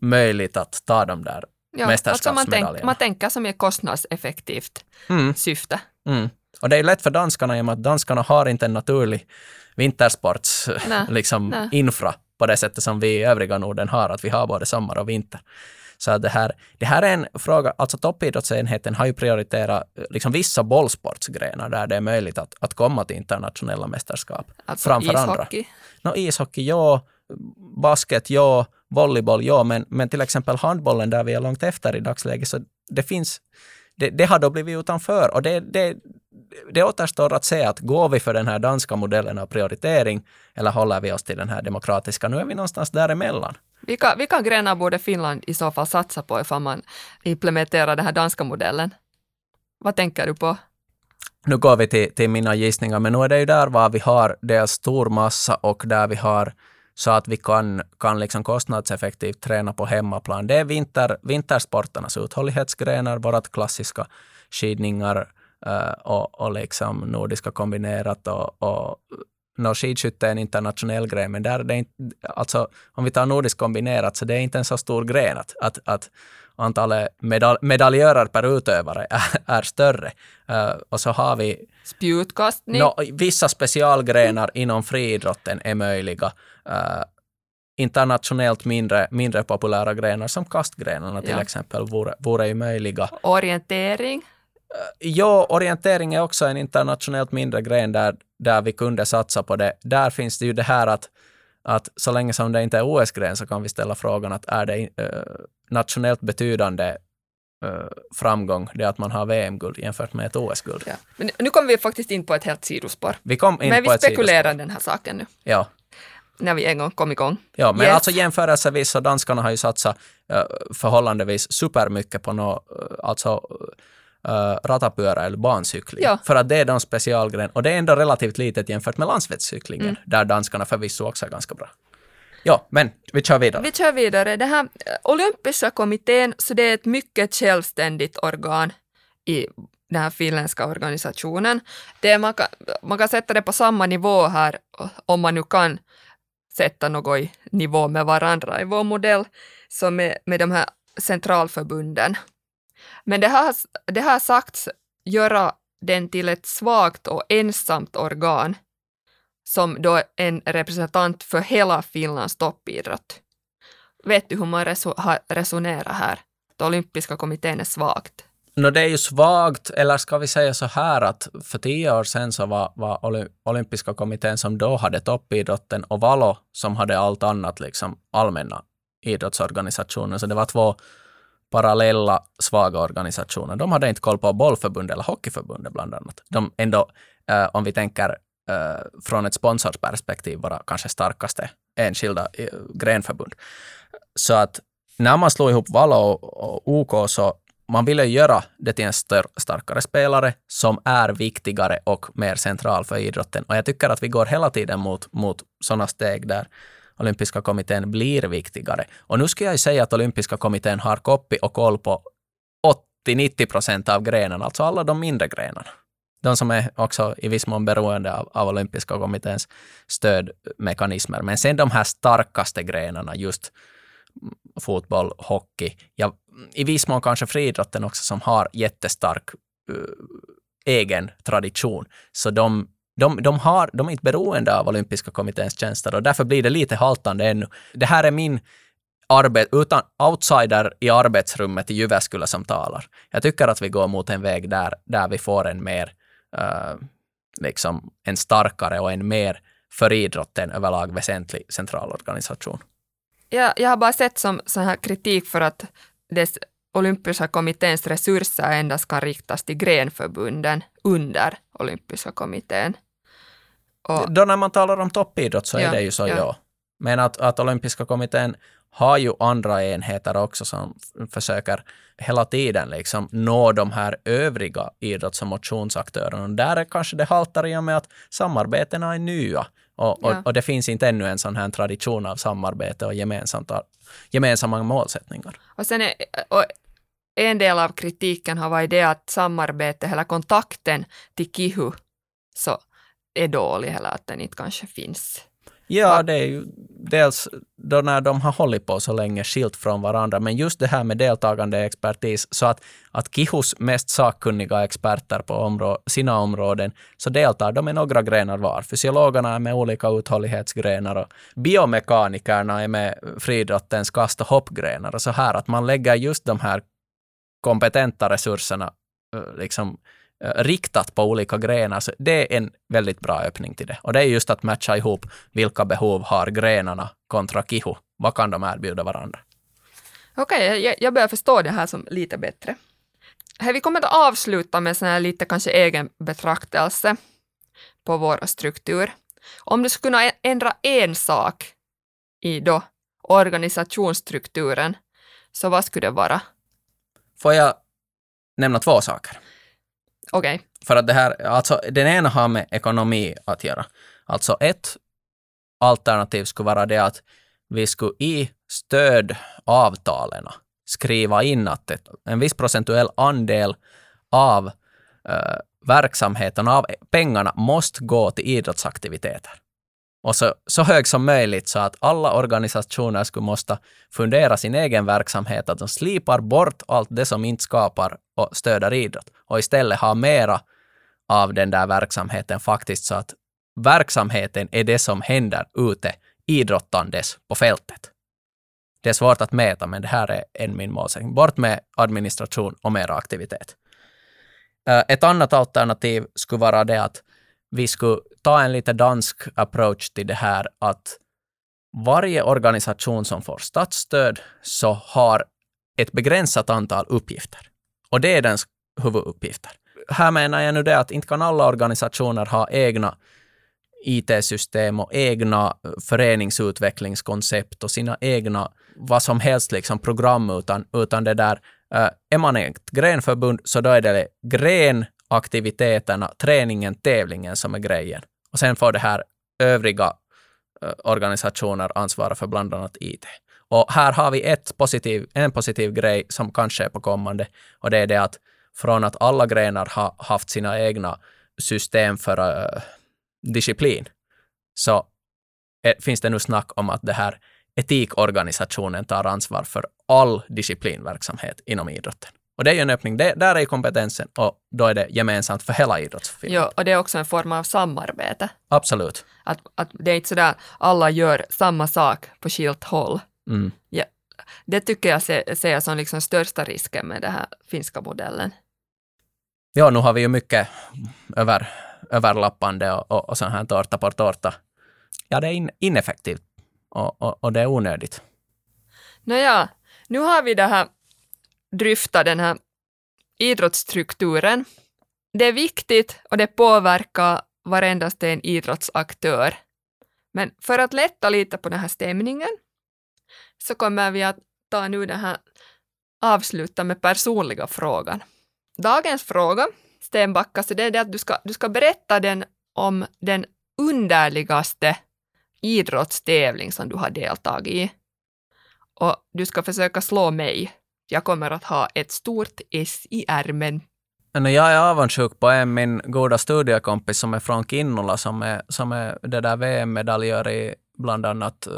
möjligt att ta de där ja, mästerskapsmedaljerna. Alltså man, tänk, man tänker som är kostnadseffektivt mm. syfte. Mm. Och det är lätt för danskarna i och med att danskarna har inte en naturlig vintersports liksom, infra på det sättet som vi i övriga Norden har, att vi har både sommar och vinter. Så det här, det här är en fråga, alltså toppidrottsenheten har ju prioriterat liksom vissa bollsportsgrenar där det är möjligt att, att komma till internationella mästerskap. Alltså framför ishockey? Andra. No, ishockey, ja. Basket, ja. Volleyboll, ja. Men, men till exempel handbollen där vi är långt efter i dagsläget, så det finns det, det, har då blivit utanför och det, det, det återstår att se att går vi för den här danska modellen av prioritering eller håller vi oss till den här demokratiska? Nu är vi någonstans däremellan. Vilka, vilka grenar borde Finland i så fall satsa på ifall man implementerar den här danska modellen? Vad tänker du på? Nu går vi till, till mina gissningar, men nu är det ju där var vi har dels stor massa och där vi har så att vi kan, kan liksom kostnadseffektivt träna på hemmaplan. Det är vinter, vintersporternas uthållighetsgrenar, vårt klassiska skidningar eh, och, och liksom nordiska kombinerat och, och no, skidskytte är en internationell gren, men där är det inte, alltså om vi tar nordiskt kombinerat, så det är inte en så stor gren att, att, att antalet medal medaljörer per utövare är, är större. Uh, och så har vi spjutkastning. No, vissa specialgrenar inom friidrotten är möjliga. Uh, internationellt mindre, mindre populära grenar som kastgrenarna till ja. exempel vore, vore ju möjliga. Orientering? Ja, orientering är också en internationellt mindre gren där, där vi kunde satsa på det. Där finns det ju det här att, att så länge som det inte är OS-gren så kan vi ställa frågan att är det uh, nationellt betydande uh, framgång det att man har VM-guld jämfört med ett OS-guld. Ja. Men nu kommer vi faktiskt in på ett helt sidospår. Vi kom in men på vi spekulerar den här saken nu. Ja. När vi en gång kom igång. Ja, men yes. alltså jämförelsevis så danskarna har ju satsat uh, förhållandevis supermycket på något, uh, alltså uh, ratapyörä eller bancykling. Ja. För att det är de specialgren. Och det är ändå relativt litet jämfört med landsvägscyklingen, mm. där danskarna förvisso också är ganska bra. Ja, men vi kör vidare. Vi kör vidare. Det här eh, olympiska kommittén, så det är ett mycket självständigt organ i den här finländska organisationen. Det är, man, kan, man kan sätta det på samma nivå här, om man nu kan sätta något i nivå med varandra i vår modell, som med, med de här centralförbunden. Men det har, det har sagts göra den till ett svagt och ensamt organ som då en representant för hela Finlands toppidrott. Vet du hur man resonerar har resonerat här? Att olympiska kommittén är svagt. No, det är ju svagt, eller ska vi säga så här att för tio år sedan så var, var olympiska kommittén som då hade toppidrotten och Valo som hade allt annat, liksom allmänna idrottsorganisationer. Så det var två parallella svaga organisationer. De hade inte koll på bollförbundet eller hockeyförbundet bland annat. De ändå, eh, om vi tänker eh, från ett sponsorsperspektiv, våra kanske starkaste enskilda eh, grenförbund. Så att när man slog ihop Valo och, OK så man ville göra det till en stör, starkare spelare som är viktigare och mer central för idrotten. Och jag tycker att vi går hela tiden mot, mot sådana steg där olympiska kommittén blir viktigare. Och nu ska jag säga att olympiska kommittén har koppi och koll på 80-90 procent av grenarna, alltså alla de mindre grenarna. De som är också i viss mån beroende av, av olympiska kommitténs stödmekanismer. Men sen de här starkaste grenarna, just fotboll, hockey, ja, i viss mån kanske friidrotten också som har jättestark uh, egen tradition. Så de de, de, har, de är inte beroende av olympiska kommitténs tjänster och därför blir det lite haltande ännu. Det här är min arbet, utan outsider i arbetsrummet i Jyväskylä som talar. Jag tycker att vi går mot en väg där, där vi får en mer, uh, liksom en starkare och en mer för idrotten överlag väsentlig centralorganisation. Ja, jag har bara sett som sån här kritik för att dess olympiska kommitténs resurser endast kan riktas till grenförbunden under olympiska kommittén. Och, Då när man talar om toppidrott så är Ja, det ju så, ja. ja. Men att, att olympiska kommittén har ju andra enheter också som försöker hela tiden liksom nå de här övriga idrotts och motionsaktörerna. Och där är kanske det haltar i och med att samarbetena är nya. Och, och, Ja. och det finns inte ännu en sån här tradition av samarbete och gemensamt, gemensamma målsättningar. och sen är, och en del av kritiken har varit det att samarbete, eller kontakten till KIHU så är dålig, eller att den inte kanske finns. Ja, det är ju dels då när de har hållit på så länge skilt från varandra, men just det här med deltagande expertis, så att, att Kihus mest sakkunniga experter på områ sina områden, så deltar de med några grenar var. Fysiologerna är med olika uthållighetsgrenar och biomekanikerna är med friidrottens kast och hoppgrenar och så här, att man lägger just de här kompetenta resurserna eh, liksom riktat på olika grenar, så det är en väldigt bra öppning till det. Och det är just att matcha ihop vilka behov har grenarna kontra kihu. Vad kan de erbjuda varandra? Okej, jag, jag börjar förstå det här som lite bättre. Här, vi kommer att avsluta med sån här lite kanske egen betraktelse på vår struktur. Om du skulle kunna ändra en sak i då organisationsstrukturen, så vad skulle det vara? Får jag nämna två saker? Okej, För att det här, alltså den ena har med ekonomi att göra. Alltså ett alternativ skulle vara det att vi skulle i stödavtalen skriva in att ett, en viss procentuell andel av eh, verksamheten, av pengarna, måste gå till idrottsaktiviteter. Och så, så hög som möjligt så att alla organisationer skulle måste fundera sin egen verksamhet, att de slipar bort allt det som inte skapar och stöder idrott och istället ha mera av den där verksamheten faktiskt så att verksamheten är det som händer ute idrottandes på fältet. Det är svårt att mäta, men det här är en min målsättning. Bort med administration och mera aktivitet. Eh, ett annat alternativ skulle vara det att vi skulle ta en lite dansk approach till det här att varje organisation som får statsstöd så har ett begränsat antal uppgifter. Och det är den huvuduppgifter. Här menar jag nu det att inte kan alla organisationer ha egna IT-system och egna föreningsutvecklingskoncept och sina egna vad som helst liksom program utan, utan det där eh, är man ett grenförbund så då är det grenaktiviteterna, träningen, tävlingen som är grejen. Och sen får det här övriga eh, organisationer ansvara för bland annat IT. Och här har vi ett positiv, en positiv grej som kanske är på kommande och det är det att från att alla grenar har haft sina egna system för eh, disciplin så är, finns det nu snack om att det här etikorganisationen tar ansvar för all disciplinverksamhet inom idrotten. Och det är ju en öppning. Det, där är kompetensen och då är det gemensamt för hela idrottsfilmen. ja, och det är också en form av samarbete. Absolut. Att, att det är inte sådär alla gör samma sak på skilt håll. Mm. Det tycker jag ser, ser jag som liksom största risken med den här finska modellen. Ja, nu har vi ju mycket över, överlappande och, och, och sån här tårta på tårta. Ja, det är in, ineffektivt och, och, och det är onödigt. Nåja, nu har vi det här dryftat den här idrottsstrukturen. Det är viktigt och det påverkar varendaste en idrottsaktör. Men för att lätta lite på den här stämningen så kommer vi att ta nu den här avsluta med personliga frågan. Dagens fråga, Stenbacka, så det är det att du ska, du ska berätta den om den underligaste idrottstävling som du har deltagit i. Och du ska försöka slå mig. Jag kommer att ha ett stort S i ärmen. Jag är avundsjuk på en min goda studiekompis som är från Kinnola som är, som är det där VM-medaljör i bland annat eh,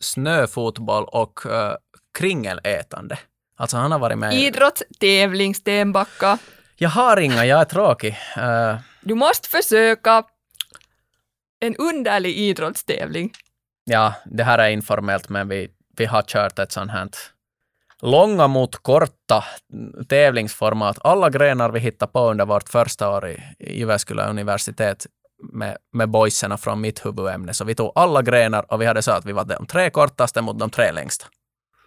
snöfotboll och uh, kringelätande. Alltså han har varit med. Idrottstävling, Stenbacka. Jag har inga, jag är tråkig. Uh, Du måste försöka en underlig idrottstävling. ja, det här är informellt men vi, vi har kört ett sånt här långa mot korta tävlingsformat. Alla grenar vi hittade på under vårt första år i, Jyväskylä universitet med, med boyserna från mitt huvudämne. Så vi tog alla grenar och vi hade så att vi var de tre kortaste mot de tre längsta.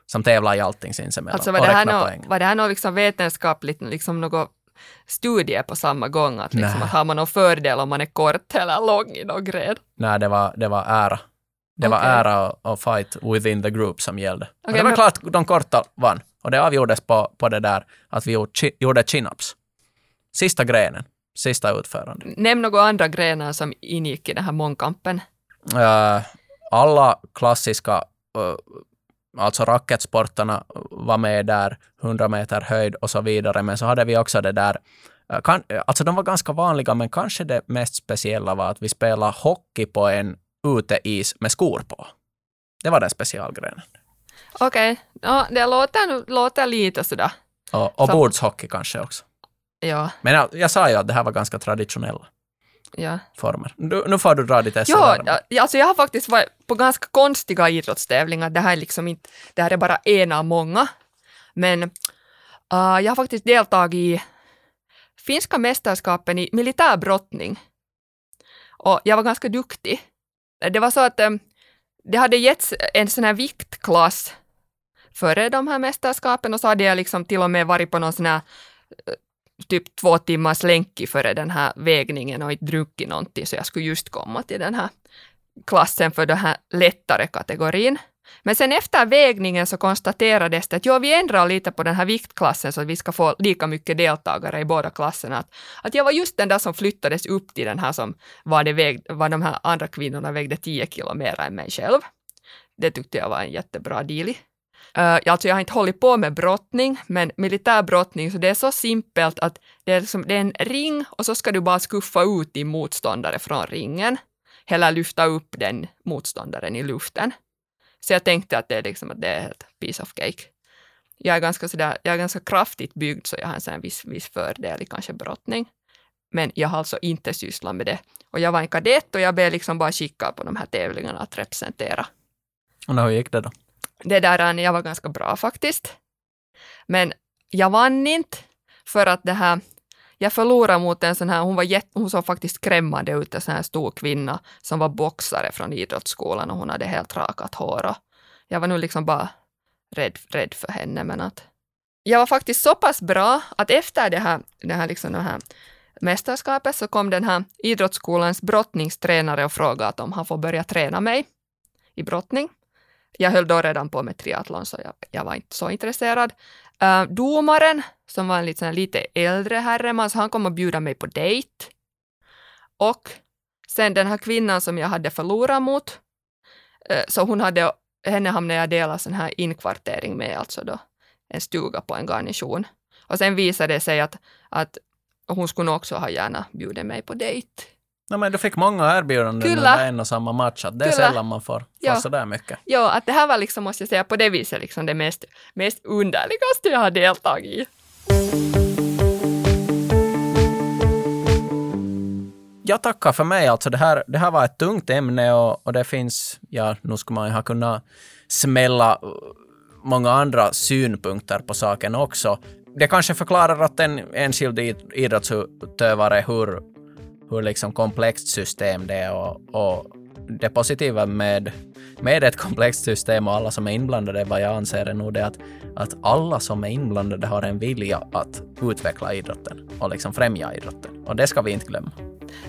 Som tävlar i allting sinsemellan Alltså var och det här räknar poäng. var det här något liksom vetenskapligt, liksom något studie på samma gång? Att, liksom, att har man någon fördel om man är kort eller lång i någon gren? Nej, det var, det var ära. Det var Okej. ära och, och fight within the group som gällde. Okej, det var men- klart de korta vann. Och det avgjordes på, på det där att vi gjorde, chi- gjorde chin-ups. Sista grenen, sista utförandet. Nämn några andra grenar som ingick i den här mångkampen. Eh, alla klassiska, uh, alltså racketsportarna var med där, 100 meter höjd och så vidare, men så hade vi också det där eh, kan, alltså de var ganska vanliga, men kanske det mest speciella var att vi spelade hockey på en uteis med skor på. Det var den specialgrenen. Okej, ja, det låter, låter lite sådär. Och, och bordshockey kanske också. Ja, Men jag, jag sa ju att det här var ganska traditionella ja. former. Nu, nu får du dra ditt esse. Ja, alltså jag har faktiskt varit på ganska konstiga idrottstävlingar. Det här är liksom inte, det här är bara en av många. Men uh, jag har faktiskt deltagit i finska mästerskapen i militärbrottning. Och jag var ganska duktig. Det var så att um, det hade getts en sån här viktklass före de här mästerskapen och så hade jag liksom till och med varit på någon sån här typ två timmars länki före den här vägningen och inte druckit någonting så jag skulle just komma till den här klassen för den här lättare kategorin. Men sen efter vägningen så konstaterades det att jo, vi ändrar lite på den här viktklassen så att vi ska få lika mycket deltagare i båda klasserna. Att, att jag var just den där som flyttades upp till den här som var, det väg, var de här andra kvinnorna vägde 10 kilo mer än mig själv. Det tyckte jag var en jättebra deal. Uh, alltså jag har inte hållit på med brottning, men militärbrottning, så det är så simpelt att det är, liksom, det är en ring och så ska du bara skuffa ut din motståndare från ringen, eller lyfta upp den motståndaren i luften. Så jag tänkte att det är liksom att det är ett piece of cake. Jag är ganska, sådär, jag är ganska kraftigt byggd, så jag har en sån viss, viss fördel i kanske brottning. Men jag har alltså inte sysslat med det. Och jag var en kadett och jag blev liksom bara skickad på de här tävlingarna att representera Och hur gick det då? Det där, jag var ganska bra faktiskt. Men jag vann inte för att det här, jag förlorade mot en sån här, hon var jätt, hon såg faktiskt skrämmande ut, en sån här stor kvinna som var boxare från idrottsskolan och hon hade helt rakat hår och jag var nog liksom bara rädd, rädd för henne men att jag var faktiskt så pass bra att efter det här, det här, liksom det här mästerskapet så kom den här idrottsskolans brottningstränare och frågade om han får börja träna mig i brottning. Jag höll då redan på med triathlon så jag, jag var inte så intresserad. Uh, domaren, som var en lite, lite äldre herreman, så han kom och bjuda mig på dejt. Och sen den här kvinnan som jag hade förlorat mot, uh, så hon hade, henne hamnade jag dela sån här inkvartering med, alltså då en stuga på en garnison. Och sen visade det sig att, att hon skulle också ha gärna bjudit mig på dejt. Ja, men du fick många erbjudanden Kyllä. under en och samma match. Att det är Kyllä. sällan man får, får sådär mycket. Ja, att det här var liksom, måste jag säga, på det viset liksom det mest, mest underligaste jag har deltagit i. Jag tackar för mig. Alltså det, här, det här var ett tungt ämne och, och det finns, ja, nu skulle man ju ha kunnat smälla uh, många andra synpunkter på saken också. Det kanske förklarar att en enskild id- idrottsutövare hur, hur liksom komplext system det är och, och det positiva med, med ett komplext system och alla som är inblandade, vad jag anser är nog det att, att alla som är inblandade har en vilja att utveckla idrotten och liksom främja idrotten. Och det ska vi inte glömma.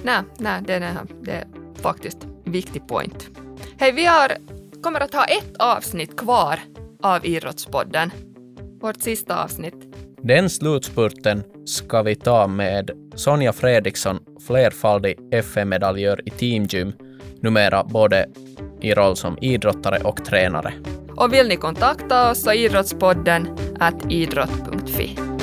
Nej, nej det, är, det är faktiskt en viktig point. Hej, vi har, kommer att ha ett avsnitt kvar av Idrottspodden. Vårt sista avsnitt. Den slutspurten ska vi ta med Sonja Fredriksson, flerfaldig FM-medaljör i teamgym, numera både i roll som idrottare och tränare. Och vill ni kontakta oss så idrottspodden at idrott.fi.